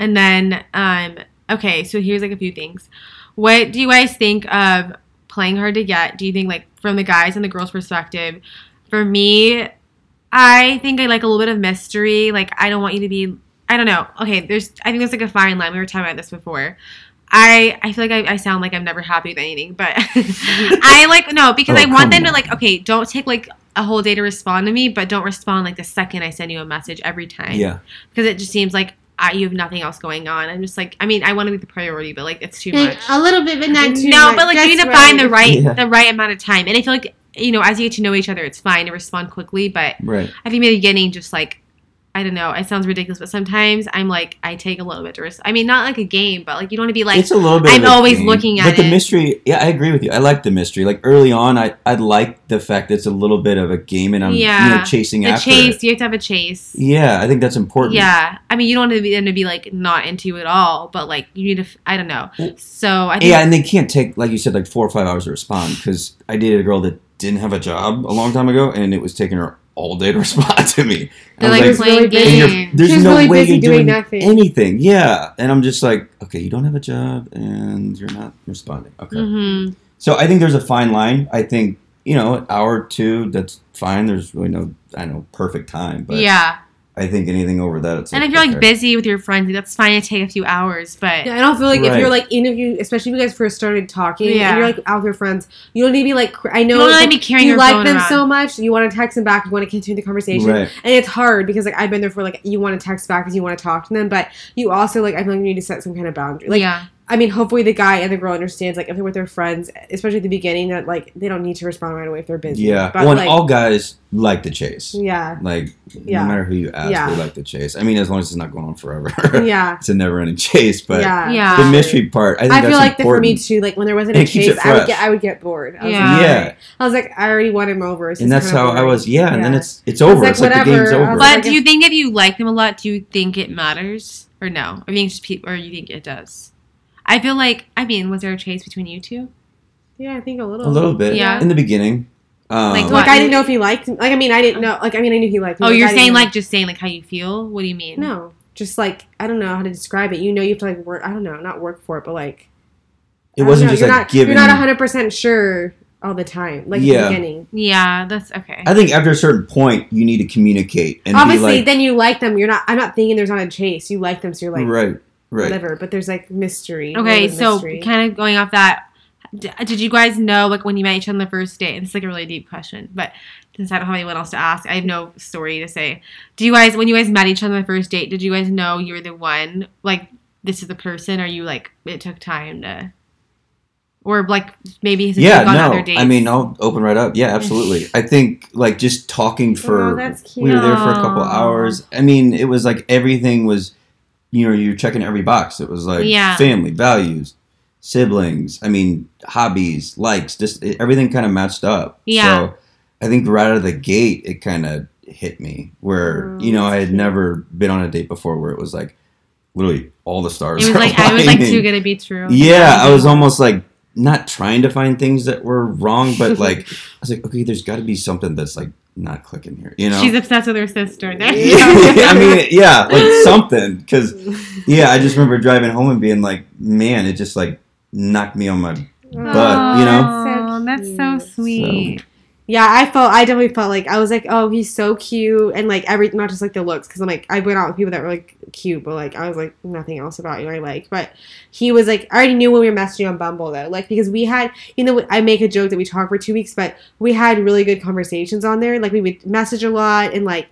S1: and then um. Okay, so here's like a few things. What do you guys think of playing hard to get? Do you think like from the guys and the girls' perspective? For me, I think I like a little bit of mystery. Like I don't want you to be. I don't know. Okay, there's. I think there's like a fine line. We were talking about this before. I I feel like I, I sound like I'm never happy with anything, but <laughs> I like no because
S3: Oh,
S1: I want them to like okay, don't take like a whole day to respond to me, but don't respond like the second I send you a message every time
S3: Yeah.
S1: because it just seems like I, you have nothing else going on. I'm just like I mean I want to be the priority, but like it's too much.
S2: a little bit, but not too
S1: no,
S2: much.
S1: but like you need to
S2: That's
S1: find the right
S3: Yeah.
S1: the right amount of time, and I feel like you know as you get to know each other, it's fine to respond quickly, but
S3: Right.
S1: I think in the beginning, just like I don't know, it sounds ridiculous, but sometimes I'm like I take a little bit to risk. I mean, not like a game, but like you don't want to be like
S3: it's a little bit.
S1: I'm always
S3: game.
S1: looking at
S3: But the
S1: it.
S3: mystery, yeah, I agree with you. I like the mystery. Like early on, I I like the fact that it's a little bit of a game, and I'm you
S1: Yeah.
S3: know chasing
S1: the
S3: after
S1: chase.
S3: it.
S1: You have to have a chase.
S3: Yeah, I think that's important.
S1: Yeah, I mean, you don't want to be them to be like not into you at all, but like you need to. I don't know. So I think
S3: Yeah, and they can't take like you said like four or five hours to respond because I dated a girl that didn't have a job a long time ago, and it was taking her all day to <laughs> respond to me.
S1: They're
S3: I
S1: like
S3: was
S1: playing
S2: really busy.
S3: and you're-
S1: games.
S3: there's
S2: She
S3: no
S2: really
S3: way
S2: busy
S3: you're
S2: doing
S3: doing,
S2: nothing.
S3: anything. Yeah, and I'm just like, okay, you don't have a job and you're not responding. Okay,
S1: hmm
S3: so I think there's a fine line. I think you know, an hour or two, that's fine. There's really no, I know, perfect time, but
S1: yeah.
S3: I think anything over that, it's
S1: And
S3: like,
S1: if you're like
S3: okay.
S1: busy with your friends, that's fine to take a few hours. But
S2: Yeah, I don't feel like if you're like in if you especially if you guys first started talking
S1: Yeah.
S2: and you're like out with your friends, you don't need to be like cr- I know
S1: You don't
S2: it's,
S1: wanna
S2: like,
S1: be carrying
S2: you
S1: your
S2: like
S1: phone
S2: them
S1: around.
S2: so much, you want to text them back, you want to continue the conversation,
S3: Right.
S2: and it's hard because like I've been there for like you want to text back because you want to talk to them, but you also like I feel like you need to set some kind of boundary. Like
S1: yeah,
S2: I mean, hopefully the guy and the girl understands like if they're with their friends, especially at the beginning, that like they don't need to respond right away if they're busy.
S3: Yeah.
S2: but
S3: well, and
S2: like
S3: all guys like the chase.
S2: yeah,
S3: Like,
S2: Yeah.
S3: no matter who you ask,
S2: Yeah.
S3: they like the chase. I mean, as long as it's not going on forever. <laughs>
S2: yeah,
S3: it's a never ending chase, but
S2: yeah,
S1: Yeah.
S3: the mystery part, I think
S2: I
S3: that's
S2: feel like that for me too. Like when there wasn't
S3: And
S2: a chase, I would get I would get bored. I was
S1: Yeah.
S2: like,
S3: Yeah.
S2: I was like, I already won him over. It's
S3: and that's
S2: kinda
S3: how I was. Yeah, and then it's it's over.
S2: like,
S3: It's like, the
S2: whatever.
S3: game's
S2: I was
S3: over.
S2: like-
S1: but do you think if you like them a lot, do you think it matters or no? I mean, just people, or you think it does? I feel like I mean, was there a chase between you two?
S2: Yeah, I think a little.
S3: a little bit.
S1: Yeah.
S3: In the beginning. Um,
S1: Like
S2: Like? I didn't know if he liked. Like I mean, I didn't know. Like I mean, I knew he liked. Me.
S1: Oh,
S2: Like,
S1: you're
S2: I
S1: saying like just saying like how you feel? What do you mean?
S2: no, just like I don't know how to describe it. You know, you have to like work. I don't know, not work for it, but like
S3: It wasn't
S2: know,
S3: just
S2: you're
S3: like
S2: not,
S3: giving.
S2: You're not 100 percent sure all the time. Like at
S3: Yeah.
S2: the beginning.
S1: Yeah, that's okay.
S3: I think after a certain point, you need to communicate and
S2: Obviously,
S3: be like,
S2: then you like them. You're not. I'm not thinking there's not a chase. You like them, so you're like
S3: right, right.
S2: whatever. But there's like mystery.
S1: Okay, so
S2: mystery.
S1: kind of going off that, d- did you guys know like when you met each other on the first date? And it's like a really deep question, but since I don't have anyone else to ask, I have no story to say. Do you guys, when you guys met each other on the first date, did you guys know you were the one? Like this is the person, or you like it took time to, or like maybe has it
S3: Yeah,
S1: gone
S3: no.
S1: other dates?
S3: I mean, I'll open right up. Yeah, absolutely. <laughs> I think like just talking oh, for
S2: Oh, that's cute.
S3: we were there for a couple
S1: Aw.
S3: hours. I mean, it was like everything was, you know, you're checking every box. It was like
S1: Yeah.
S3: family, values, siblings. I mean, hobbies, likes, just everything kind of matched up.
S1: Yeah.
S3: So I think right out of the gate, it kind of hit me where
S2: Oh,
S3: you know I had
S2: cute.
S3: never been on a date before where it was like literally all the stars.
S1: it was <laughs> like I was like too good to be true.
S3: Yeah, I was almost like not trying to find things that were wrong, but <laughs> like I was like, okay, there's got to be something that's like not clicking here, you know?
S1: She's obsessed with her sister. There
S2: Yeah. <laughs>
S3: I mean, yeah, like <laughs> something. Because yeah, I just remember driving home and being like, man, it just like knocked me on my. But, you know-
S1: Aw, that's so
S2: cute.
S1: sweet.
S2: Yeah, I felt I definitely felt like I was like, oh, he's so cute, and like every not just like the looks, because I'm like I went out with people that were like cute, but like I was like nothing else about you I like. But he was like I already knew when we were messaging on Bumble though, like because we had you know I make a joke that we talked for two weeks, but we had really good conversations on there. Like we would message a lot and like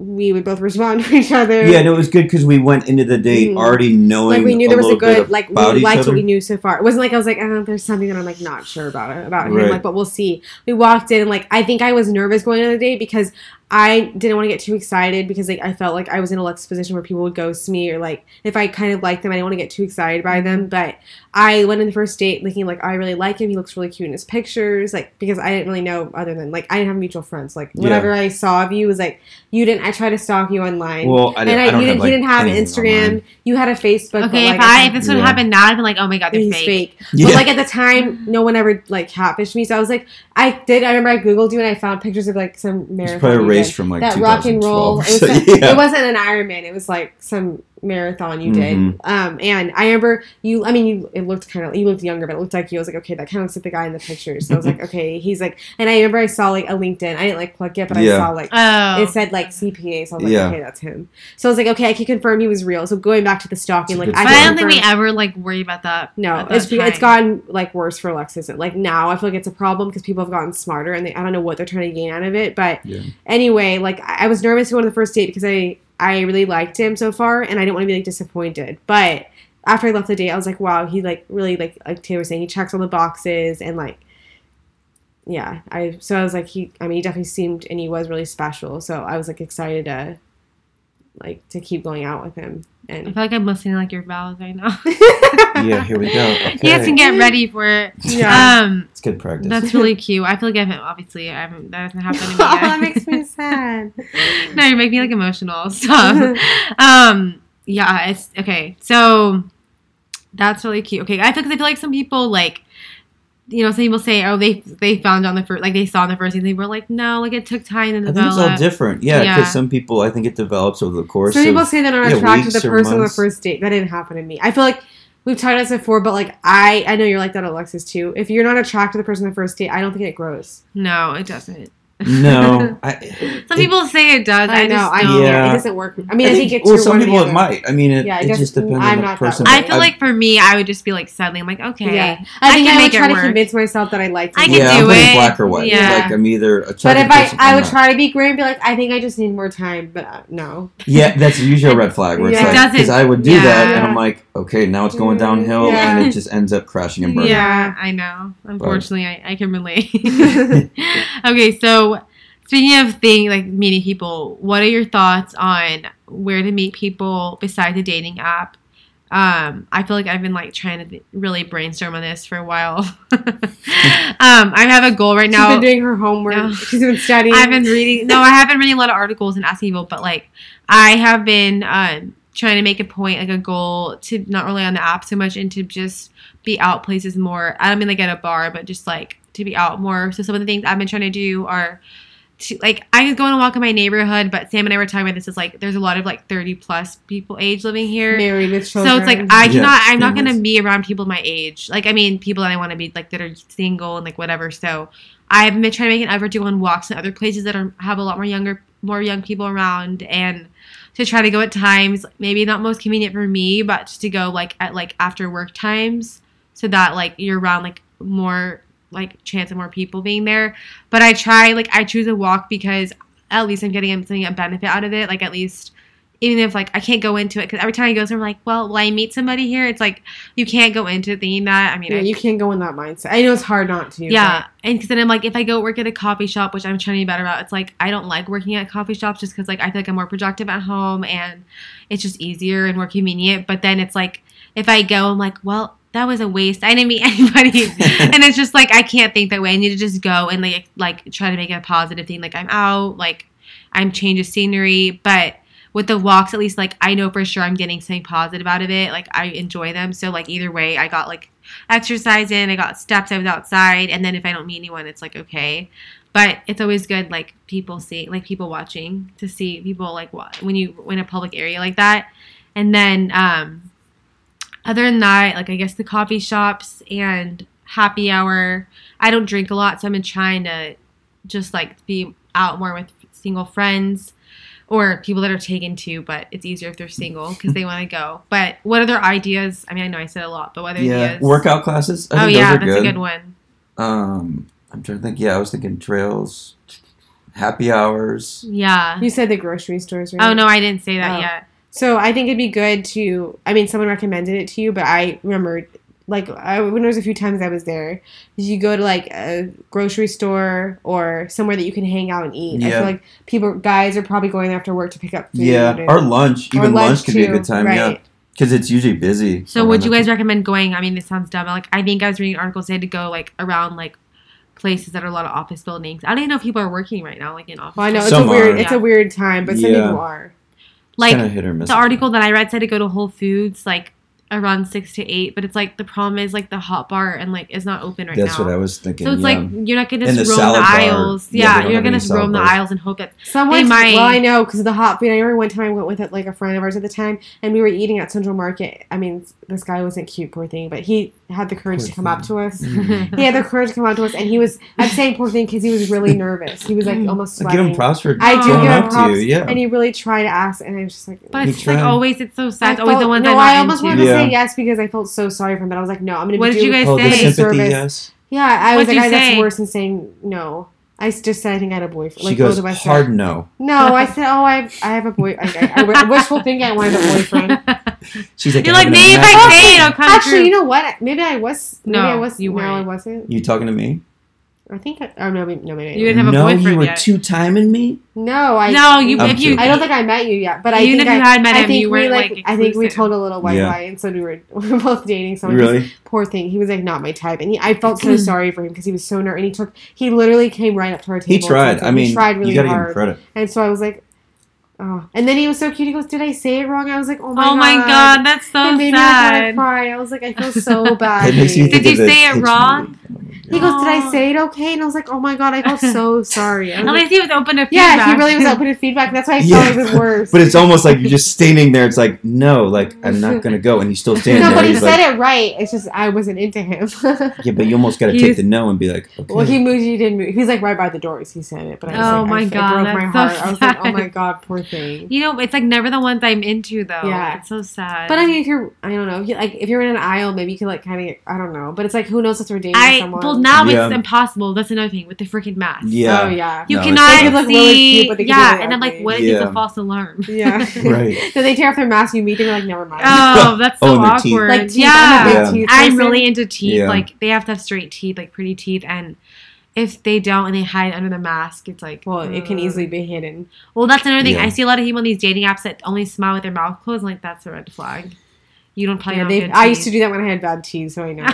S2: we would both respond to each other.
S3: Yeah, no, it was good because we went into the date
S2: Mm.
S3: already knowing
S2: like we knew there was a good like we liked what we knew so far. It wasn't like I was like, oh, there's something that I'm like not sure about it about him.
S3: Right.
S2: Like, but we'll see. We walked in and like I think I was nervous going on the date because I didn't want to get too excited because like I felt like I was in a Alexa's position where people would ghost me or like if I kind of liked them, I didn't want to get too excited by them. But I went in the first date thinking like oh, I really like him. He looks really cute in his pictures. Like because I didn't really know other than like I didn't have mutual friends. Like
S3: Yeah.
S2: whatever I saw of you was like you didn't. I tried to stalk you online.
S3: Well, I, didn't,
S2: and I,
S3: I don't
S2: you
S3: have,
S2: didn't,
S3: like,
S2: he didn't have
S3: anything
S2: Instagram.
S3: online.
S2: You had a Facebook. but,
S1: Okay,
S2: like,
S1: if I if this would
S3: Yeah.
S1: happen now, I'd be like, oh my god, they're
S2: he's
S1: fake.
S2: fake.
S3: Yeah.
S2: But like at the time, no one ever like catfished me. So I was like, I did. I remember I googled you and I found pictures of like some marathon.
S3: Probably
S2: you
S3: erased
S2: did.
S3: from like
S2: that rock and roll. It, was <laughs>
S3: 2012.
S2: some-
S3: yeah.
S2: it wasn't an Ironman. It was like some marathon you did.
S3: Mhm.
S2: Um, and I remember you. I mean, you. It looked kind of. You looked younger, but it looked like you. I was like, okay, that kind of looks like the guy in the pictures. So I was like, <laughs> okay, he's like. And I remember I saw like a LinkedIn. I didn't like click it, but
S3: Yeah.
S2: I saw like
S1: Oh,
S2: it said like CPA, so I was like,
S3: Yeah.
S2: okay, that's him. So I was like, okay, I can confirm he was real. So going back to the stalking, like I
S1: I don't think we ever like worry about that.
S2: no,
S1: at that
S2: it's it's gotten like worse for Alexis. Like now, I feel like it's a problem because people have gotten smarter and they I don't know what they're trying to gain out of it. But
S3: Yeah.
S2: anyway, like I I was nervous to go on the first date because I I really liked him so far and I didn't want to be like disappointed. But after I left the date, I was like, wow, he like really like like Taylor was saying, he checks all the boxes and like yeah, I so I was like he I mean he definitely seemed and he was really special. So I was like excited to like to keep going out with him And I
S1: feel like I'm listening to, like your vows right now. <laughs>
S3: yeah, here we go. Okay. <laughs>
S1: You guys can get ready for it.
S2: Yeah.
S1: Um,
S3: It's good practice.
S1: that's really cute. I feel like I haven't obviously I haven't that hasn't happened to <laughs> me
S2: oh,
S1: yet.
S2: that makes me sad.
S1: no, you make me like emotional. Stop. um, yeah, it's okay. So that's really cute. Okay, I feel because I feel like some people like you know, some people say, oh, they they found on the first, like they saw in the first season. They were like, no, like it took time to
S3: I think it's all different. Yeah, because
S1: Yeah.
S3: some people, I think it develops over the course.
S2: Some people
S3: of,
S2: say they're not
S3: yeah,
S2: attracted to
S3: weeks
S2: the
S3: or
S2: person on the
S3: months.
S2: first date. That didn't happen to me. I feel like we've talked about this before, but like I, I know you're like that, Alexis too. If you're not attracted to the person on the first date, I don't think it grows.
S1: No, it doesn't.
S3: No, <laughs> I,
S1: Some
S3: it-
S1: people say it does. I,
S2: I, know. I
S1: don't.
S2: yeah.
S3: Yeah.
S2: It doesn't work. I mean, I, think, it's
S3: well, some
S2: one or the
S3: people it might. I mean, it,
S2: Yeah, I
S3: it
S2: guess
S3: just depends
S2: I'm
S3: on the person.
S1: I feel
S3: I-
S1: like for me, I would just be like suddenly, I'm like, okay,
S2: Yeah,
S1: I
S2: I think
S1: can
S2: I, would
S1: make it
S2: try to
S1: work.
S2: convince myself that I liked it.
S1: I can
S3: yeah,
S1: do
S3: I'm
S1: it.
S3: black or white.
S1: Yeah.
S3: Like I'm either
S2: a.
S3: But
S2: if I, I would
S3: not.
S2: try to be gray and be like, I think I just need more time, but uh, no.
S3: Yeah, that's usually a red flag where it's
S2: Yeah.
S3: like because I would do that, and I'm like, okay, now it's going
S2: Mm,
S3: downhill,
S2: yeah.
S3: and it just ends up crashing and burning.
S1: Yeah, I know. Unfortunately, I, I can relate. <laughs> <laughs> okay, so speaking of thing like meeting people, what are your thoughts on where to meet people besides a dating app? Um, I feel like I've been like trying to really brainstorm on this for a while. <laughs> um, I have a goal right
S2: She's
S1: now.
S2: been doing her homework.
S1: No.
S2: She's been studying.
S1: I've been reading. No, I have been reading a lot of articles and asking people, but like I have been um, trying to make a point, like a goal, to not rely on the app so much and to just be out places more. I don't mean like at a bar, but just like to be out more. So some of the things I've been trying to do are. To, like I could go and walk in my neighborhood, but Sam and I were talking about this. Is like there's a lot of like 30 plus people age living here,
S2: married with children.
S1: so it's like I cannot. I'm not gonna be around people my age. Like I mean, people that I want to be like that are single and like whatever. So I've been trying to make an effort to go on walks in other places that are have a lot more younger, more young people around, and to try to go at times maybe not most convenient for me, but to go like at like after work times, so that like you're around like more like chance of more people being there. But I try like I choose a walk because at least I'm getting something a benefit out of it. Like at least even if like I can't go into it because every time I go I'm like, well, will I meet somebody here? It's like you can't go into it thinking that. I mean,
S2: Yeah,
S1: I,
S2: you can't go in that mindset. I know it's hard not to.
S1: yeah, and because then I'm like, if I go work at a coffee shop, which I'm trying to be better about, it's like I don't like working at coffee shops just because like I feel like I'm more productive at home and it's just easier and more convenient. But then it's like if I go, I'm like, well, that was a waste. I didn't meet <laughs> anybody, <laughs> and it's just like I can't think that way. I need to just go and like like try to make it a positive thing. Like I'm out, like I'm change of scenery, but with the walks at least like I know for sure I'm getting something positive out of it. Like I enjoy them. So like either way I got like exercise in, I got steps, I was outside, and then if I don't meet anyone it's like okay. But it's always good like people see like people watching to see people like when you in a public area like that. And then um other than that, like I guess the coffee shops and happy hour. I don't drink a lot, so been trying to just like be out more with single friends or people that are taken to, but it's easier if they're single because they want to go. But what other ideas? I mean, I know I said a lot, but what other
S3: Yeah,
S1: ideas?
S3: workout classes. I
S1: oh
S3: think
S1: yeah,
S3: those are
S1: that's
S3: good.
S1: a good one.
S3: Um, I'm trying to think. Yeah, I was thinking trails, happy hours.
S1: Yeah.
S2: You said the grocery stores, right?
S1: Oh no, I didn't say that
S2: Oh.
S1: yet.
S2: So I think it'd be good to. I mean, someone recommended it to you, but I remember, like, I when there was a few times I was there, you go to like a grocery store or somewhere that you can hang out and eat. I feel like people, guys, are probably going after work to pick up food.
S3: Yeah,
S2: and-
S3: or lunch.
S2: or
S3: Even lunch, could be a good time. Yeah, because it's usually busy.
S1: So would you guys
S3: time.
S1: recommend going? I mean, this sounds dumb. Like I think I was reading articles they had to go like around like places that are a lot of office buildings. I don't even know if people are working right now, like in office.
S2: Well, I know it's
S3: Some
S2: a weird.
S3: are.
S2: It's
S1: Yeah.
S2: a weird time, but some
S3: Yeah.
S2: people are.
S1: like
S3: kind of hit or miss?
S1: the article that I read said to go to Whole Foods like around six to eight, but it's like the problem is like the hot bar and like is not open right
S3: That's
S1: now.
S3: That's what I was thinking.
S1: so it's
S3: yeah.
S1: like you're not gonna just
S3: the
S1: roam the
S3: salad bar.
S1: aisles.
S3: Yeah,
S1: Yeah, you're gonna just roam
S3: salad
S1: the aisles and hope that
S2: Someone,
S1: might.
S2: well, I know because the hot food. I remember one time I went with it, like a friend of ours at the time, and we were eating at Central Market. I mean, this guy wasn't cute, poor thing, but he had the courage
S3: Poor
S2: to come up to us.
S3: Mm.
S2: he had the courage to come up to us, and he was. I'm saying poor thing because he was really nervous. He was like almost
S3: I give him props for
S2: I do give him
S3: up
S2: props,
S3: to you. Yeah,
S2: and he really tried to ask, and I was just like.
S1: But it's just like always it's so sad.
S2: I
S1: It's always the
S2: felt-
S1: ones
S2: no,
S1: I'm
S2: I almost
S1: into.
S2: wanted to
S3: Yeah.
S2: say yes because I felt so sorry for him, but I was like, no, I'm gonna.
S1: What
S2: be
S1: did you guys
S3: oh,
S1: say?
S2: Community
S3: sympathy. Yes,
S2: Yeah, I was
S1: What'd
S2: like, I, that's worse than saying no. I s- just said I think I had a boyfriend.
S3: she
S2: Like
S3: goes
S2: both of us. said-
S3: hard no.
S2: No, I said, oh, I, I have a boy. I, I, I wishful thinking I wanted a boyfriend. <laughs>
S3: She's like,
S1: You're like
S3: have
S1: maybe if I
S3: imagination.
S1: say it, it'll come
S2: Actually,
S1: true.
S2: you know what? Maybe I was. Maybe
S1: No,
S2: I was.
S1: you
S2: no, I
S1: weren't.
S2: I wasn't.
S3: You talking to me?
S2: I think. I, oh no, maybe, no, maybe.
S1: You didn't have a
S3: no,
S1: boyfriend
S3: you were
S1: yet.
S3: two timing me.
S2: no, I.
S1: no, you
S3: I'm
S1: if you.
S2: I don't think I met you yet, but I
S1: Even
S2: think
S1: if you
S2: I,
S1: had met
S2: I
S1: him,
S2: think
S1: you
S2: we
S1: weren't,
S2: like.
S1: like,
S2: I think we told a little white
S3: Yeah.
S2: lie and so we were <laughs> we were both dating someone. just-
S3: Really?
S2: Poor thing. He was like not my type, and he, I felt so mm. sorry for him because he was so nervous. And he took. He literally came right up to our table.
S3: He
S2: and
S3: tried.
S2: said
S3: I mean,
S2: he tried really
S3: you gotta give
S2: hard.
S3: credit.
S2: And so I was like, oh. And then he was so cute. He goes, "Did I say it wrong?" I was like, "Oh my
S1: Oh my god, that's so
S2: it made me want to cry. I was like, I feel so bad. <laughs>
S3: It makes me
S1: Did you say it wrong?
S3: movie. My
S2: He goes, "Did I say it okay?" And I was like, "Oh my god, I felt so <laughs> sorry." I was
S1: At
S2: like,
S1: least he was open to feedback.
S2: yeah, he really was <laughs> open to feedback. That's why I
S3: Yeah.
S2: felt even worse.
S3: But it's almost like you're just standing there. It's like, no, like I'm not gonna go, and he's still <laughs> standing
S2: no,
S3: there.
S2: but he said
S3: like,
S2: it right. It's just I wasn't into him.
S3: yeah, but you almost gotta take the no and be like, okay.
S2: well, he moved. He didn't move. He's like right by the doors. He said it, but I was
S1: Oh
S2: like,
S1: my
S2: I,
S1: God,
S2: it broke my
S1: that's so
S2: heart. I was like, oh my god, poor thing.
S1: You know, it's like never the ones I'm into though.
S2: Yeah.
S1: it's so sad.
S2: But I mean, if you're, I don't know, if you, like if you're in an aisle, maybe you could like kind of, I don't know. But it's like, who knows if they're dating
S1: I
S2: someone?
S1: well now
S3: Yeah.
S1: it's impossible. That's another thing with the freaking mask.
S3: yeah,
S2: Oh yeah.
S1: You
S3: No,
S1: cannot
S3: it's- They
S2: could look
S1: see.
S2: really cute, but they
S1: yeah,
S2: really
S1: and I'm like,
S2: ugly.
S1: what if it's a false alarm? <laughs>
S2: Yeah.
S3: Right. <laughs>
S2: then they tear off their mask. You meet them. Like, never mind.
S1: Oh, <laughs> that's
S3: Oh,
S1: so
S3: and their teeth.
S1: awkward.
S2: like teeth.
S1: yeah,
S2: I'm
S3: Yeah.
S2: teeth
S1: I'm really into teeth.
S3: Yeah.
S1: Like they have to have straight teeth, like pretty teeth, and if they don't and they hide under the mask, it's like
S2: Well, it can easily be hidden.
S1: Well, that's another thing.
S3: Yeah.
S1: I see a lot of people on these dating apps that only smile with their mouth closed. Like that's a red flag. You don't probably
S2: Yeah, they, I used to do that when I had bad teeth, so I know.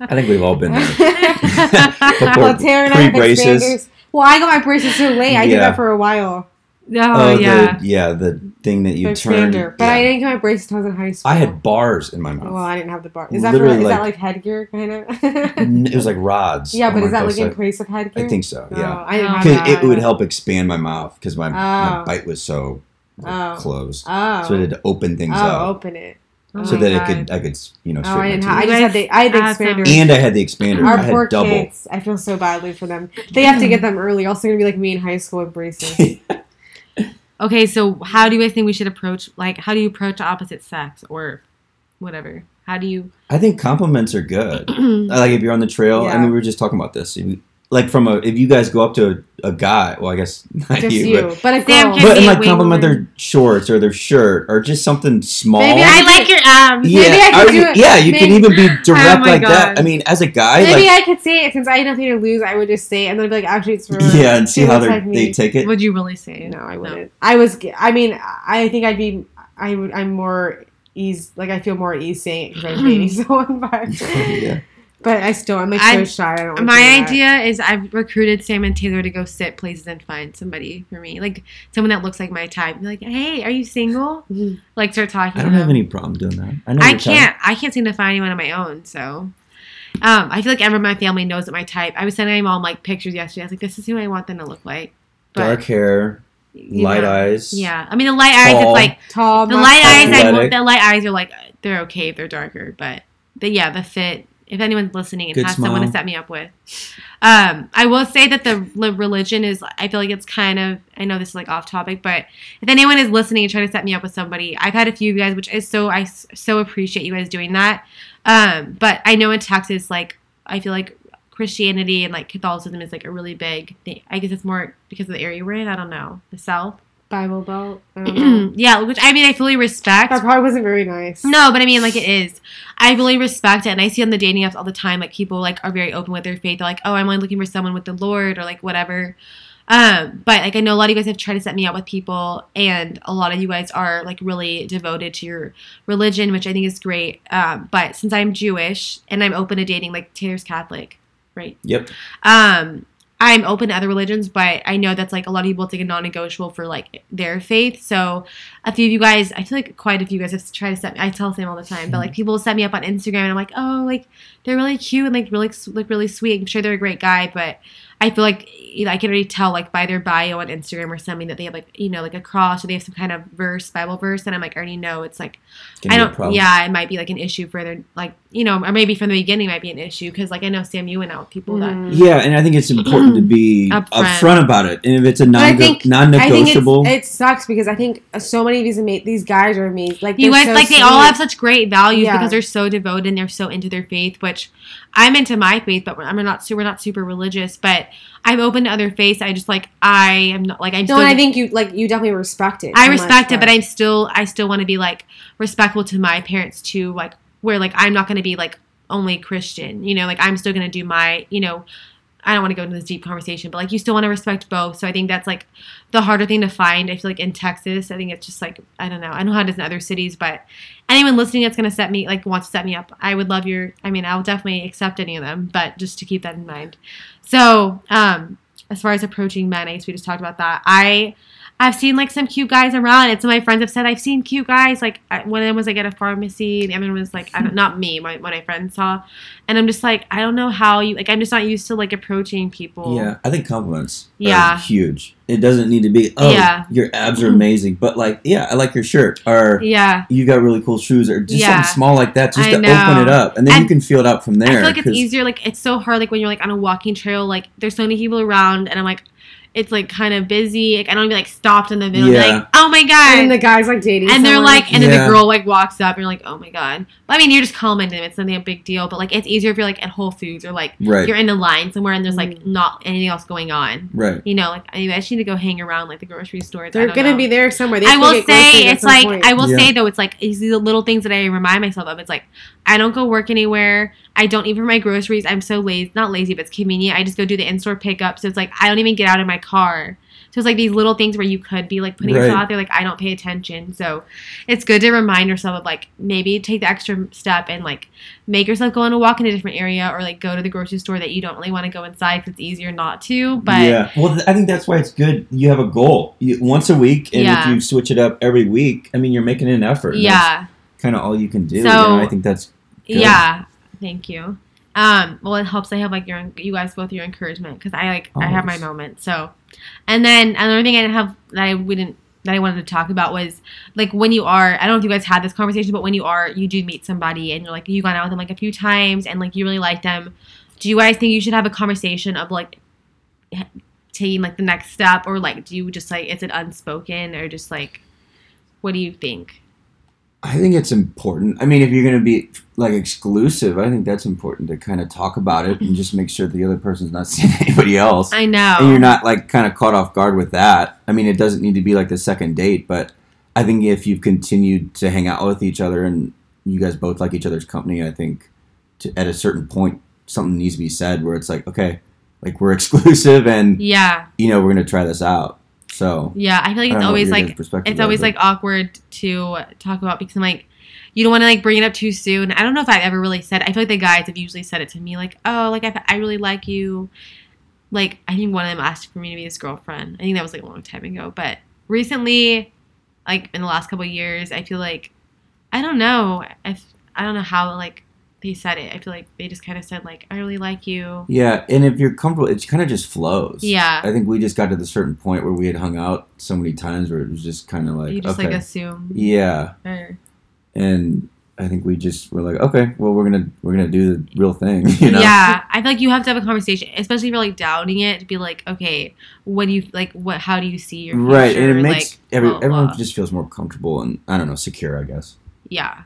S3: I think we've all been there. <laughs>
S2: well, Taylor and I have
S3: Pre-braces.
S2: expanders. Well, I got my braces too late. I did that for a while.
S1: oh, yeah.
S3: the yeah, the thing that you
S2: The
S3: turn.
S2: expander. But
S3: yeah.
S2: I didn't get my braces until I was in high school.
S3: I had bars in my mouth.
S2: Well, I didn't have the bar. Is that for,
S3: Literally,
S2: is that
S3: like-
S2: like headgear kind of?
S3: It was like rods.
S2: yeah, but is that like in
S3: sides.
S2: place of headgear?
S3: I think so.
S2: Oh,
S3: Yeah,
S2: I didn't have that.
S3: it would help expand my mouth because my, my
S2: Oh.
S3: bite was so like,
S2: Oh.
S3: closed.
S2: Oh.
S3: So I oh. had to open things
S2: oh,
S3: up
S2: open it.
S1: Oh
S3: so
S1: my
S3: that it
S1: God.
S3: could I could you know
S2: Oh, I didn't
S3: my
S2: have. I just had the. I had the
S1: Have some-
S2: expander.
S3: and I had the expander.
S2: Our
S3: I had
S2: poor
S3: double.
S2: kids. I feel so badly for them. They have to get them early. Also, gonna be like me in high school with braces. <laughs>
S1: Okay, so how do you guys think we should approach? Like, how do you approach opposite sex or whatever? How do you?
S3: I think compliments are good. <clears throat> like if you're on the trail, I mean, we were just talking about this. If you- Like from a, if you guys go up to a, a guy, well, I guess not
S2: Just
S3: you,
S2: you,
S3: but
S2: but, a
S1: Sam
S2: girl.
S1: can-
S3: but and
S1: a
S3: like compliment
S1: more-
S3: their shorts or their shirt or just something small.
S2: Maybe
S1: I like your abs.
S3: yeah,
S2: maybe I could
S3: or
S2: do it-
S3: yeah, you can even be <laughs> oh direct
S1: Oh my
S3: like that. I mean, as a guy,
S2: Maybe
S3: like
S2: I could say it since I had nothing to lose. I would just say it and then be like, actually, it's for <laughs>
S3: yeah, and see how they
S2: like
S3: they take it.
S1: Would you really say it?
S2: No, I wouldn't. I was. I mean, I think I'd be. I would. I'm more ease. Like I feel more at ease saying it because I'm dating <laughs> someone, but
S3: yeah,
S2: but I still I'm like so
S1: I-
S2: shy. I don't.
S1: My
S2: do
S1: idea is I've recruited Sam and Taylor to go sit places and find somebody for me, like someone that looks like my type. Be like, hey, are you single?
S2: Mhm.
S1: Like start talking.
S3: I don't have
S1: them.
S3: any problem doing that. I know
S1: I can't. I can't seem to find anyone on my own. So, um, I feel like everyone in my family knows that my type. I was sending my mom like pictures yesterday. I was like, "This is who I want them to look like."
S3: Dark hair, light
S1: know,
S3: eyes.
S1: Yeah, I mean the light eyes. It's like
S2: Tall.
S1: the light eyes. I, the light eyes are like they're okay if they're darker, but the yeah, the fit. If anyone's listening and
S3: Good
S1: has someone to set me up with, um, I will say that the religion is. I feel like it's kind of. I know this is like off topic, but if anyone is listening and trying to set me up with somebody, I've had a few of you guys, which is so I so appreciate you guys doing that. Um, but I know in Texas, like I feel like Christianity and like Catholicism is like a really big thing. I guess it's more because of the area we're in. I don't know the South.
S2: Bible Belt. I don't know. <clears throat>
S1: yeah, which I mean I fully respect.
S2: that probably wasn't very nice.
S1: No, but I mean, like it is. I really respect it, and I see on the dating apps all the time, like people like are very open with their faith. They're like, "Oh, I'm only looking for someone with the Lord," or like whatever. Um, but like I know a lot of you guys have tried to set me up with people, and a lot of you guys are like really devoted to your religion, which I think is great. Um, but since I'm Jewish and I'm open to dating, like Taylor's Catholic, right?
S3: Yep.
S1: um i'm open to other religions but i know that's like a lot of people like a non-negotiable for like their faith. So a few of you guys i feel like quite a few guys have tried to set me i tell sam all the time but like people will set me up on instagram and i'm like oh like they're really cute and like really like really sweet. I'm sure they're a great guy but i feel like you know, i can already tell like by their bio on instagram or something that they have like you know like a cross or they have some kind of verse bible verse and i'm like i already know it's like I don't. Yeah, it might be like an issue for their like you know, or maybe from the beginning might be an issue because like I know Sam, you went out with people that
S2: Mhm.
S3: Yeah, and I think it's important to be <clears throat>
S1: Upfront.
S3: upfront about it. And if it's a non
S2: I think
S3: non-negotiable,
S2: I think it's, it sucks because I think so many of these ama- these guys are amazing. Like
S1: you
S2: they're
S1: guys
S2: so
S1: like they all have such great values
S2: Yeah.
S1: because they're so devoted and they're so into their faith. Which I'm into my faith, but I'm not. su- We're not super religious, but I'm open to other faiths. I just like I am not like I'm.
S2: No,
S1: still
S2: and I think you like you definitely respect it.
S1: I
S2: so
S1: respect
S2: much,
S1: it, but I'm still I still want to be like respectful to my parents too. Like where like I'm not going to be like only Christian. You know, like I'm still going to do my you know. I don't want to go into this deep conversation, but like you still want to respect both. So I think that's like the harder thing to find. I feel like in Texas, I think it's just like I don't know. I don't know how it is in other cities, but anyone listening that's gonna set me like wants to set me up, I would love your. I mean, I'll definitely accept any of them, but just to keep that in mind. So um, as far as approaching men, I guess we just talked about that. I I've seen like some cute guys around, and some of my friends have said I've seen cute guys. Like one of them was like at a pharmacy, the other one was like I don't, not me, my one of my friends saw, and I'm just like I don't know how you like I'm just not used to like approaching people.
S3: Yeah, I think compliments
S1: Yeah.
S3: huge. It doesn't need to be, oh,
S1: Yeah.
S3: your abs are amazing, but like, yeah, I like your shirt, or
S1: Yeah.
S3: you got really cool shoes, or just
S1: Yeah.
S3: something small like that, just
S1: I
S3: to
S1: know.
S3: open it up, and then you can feel it out from there.
S1: I feel like it's easier. Like it's so hard. Like when you're like on a walking trail, like there's so many people around, and I'm like, it's like kind of busy. Like I don't want be like stopped in the middle.
S3: Yeah.
S1: Like oh my god.
S2: And the guy's like dating.
S1: and they're like, and then
S3: Yeah.
S1: the girl like walks up, and you're like, oh my god. I mean, you're just complimenting them. It's nothing a big deal, but like it's easier if you're like at Whole Foods or like
S3: right,
S1: you're in a line somewhere and there's like
S2: Mm.
S1: not anything else going on.
S3: right.
S1: You know, like I, mean, I just need to go hang around like the grocery store.
S2: they're gonna be there somewhere. They
S1: I will say it's like
S2: point.
S1: I will
S3: Yeah.
S1: say though it's like it's the little things that I remind myself of. It's like I don't go work anywhere. I don't even for my groceries. I'm so lazy, not lazy, but it's convenient. I just go do the in store pickup. So it's like I don't even get out of my car. So it's like these little things where you could be like putting yourself out there, like I don't pay attention. So it's good to remind yourself of like maybe take the extra step and like make yourself go on a walk in a different area or like go to the grocery store that you don't really want to go inside because it's easier not to. But
S3: yeah, well, I think that's why it's good. You have a goal you, once a week, and
S1: Yeah.
S3: if you switch it up every week, I mean, you're making an effort.
S1: yeah.
S3: kind of all you can do.
S1: So-?
S3: I think that's Good.
S1: Yeah, thank you. Um, well, it helps. I have like your you guys both your encouragement because I like I have my
S3: Always.
S1: moment. So, and then another thing I didn't have that I wouldn't that I wanted to talk about was like when you are I don't know if you guys had this conversation, but when you are you do meet somebody and you're like you gone out with them like a few times and like you really like them, do you guys think you should have a conversation of like taking like the next step or like do you just like is it unspoken or just like what do you think?
S3: I think it's important. I mean, if you're going to be like exclusive, I think that's important to kind of talk about it and just make sure the other person's not <laughs> seeing anybody else.
S1: I know.
S3: And you're not like kind of caught off guard with that. I mean, it doesn't need to be like the second date, but I think if you've continued to hang out with each other and you guys both like each other's company, I think to, at a certain point, something needs to be said where it's like, okay, like we're <laughs> exclusive and,
S1: yeah.
S3: you know, we're going to try this out. So,
S1: Yeah, I feel like
S3: I
S1: it's always like it's always like awkward to talk about because I'm like you don't want to like bring it up too soon. I don't know if I've ever really said. I feel like the guys have usually said it to me like, "Oh, like I, I really like you." Like I think one of them asked for me to be his girlfriend. I think that was like a long time ago, but recently, like in the last couple of years, I feel like I don't know. I I don't know how like they said it. I feel like they just kind of said like, "I really like you."
S3: Yeah, and if you're comfortable, it kind of just flows.
S1: Yeah.
S3: I think we just got to the certain point where we had hung out so many times where it was just kind of like,
S1: you just
S3: okay,
S1: like assume.
S3: yeah,
S1: Or,
S3: and I think we just were like, okay, well, we're gonna we're gonna do the real thing, <laughs> you know?
S1: Yeah, I feel like you have to have a conversation, especially if you're like doubting it, to be like, okay, what do you like? What? How do you see your future?
S3: Right, and it makes
S1: like,
S3: every,
S1: blah, blah,
S3: everyone just feels more comfortable and I don't know, secure, I guess.
S1: yeah.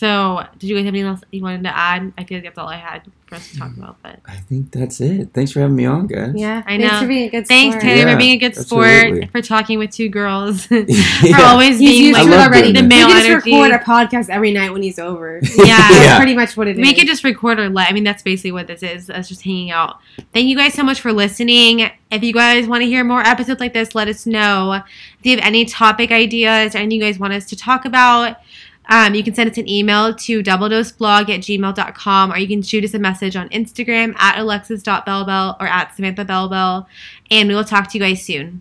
S1: So, did you guys have anything else you wanted to add? I feel like that's all I had for us to talk about. But
S3: I think that's it. Thanks for having me on, guys.
S2: yeah,
S1: I know.
S2: thanks for being a good
S1: thanks,
S2: sport.
S1: Taylor,
S3: Yeah,
S1: for being a good sport,
S3: absolutely.
S1: for talking with two girls, <laughs> for <laughs>
S3: Yeah.
S1: always
S2: He's
S1: being
S2: used
S1: like
S2: to already.
S1: the
S3: this.
S1: male
S2: we can just
S1: energy.
S2: record a podcast every night when he's over. <laughs>
S1: Yeah.
S2: That's
S3: Yeah.
S2: pretty much what it is.
S1: We could just record or let. I mean, that's basically what this is. Us just hanging out. Thank you guys so much for listening. If you guys want to hear more episodes like this, let us know. If you have any topic ideas or anything you guys want us to talk about, um, you can send us an email to doubledoseblog at gmail.com or you can shoot us a message on Instagram at alexis.bellbell or at samantha bellbell. And we will talk to you guys soon.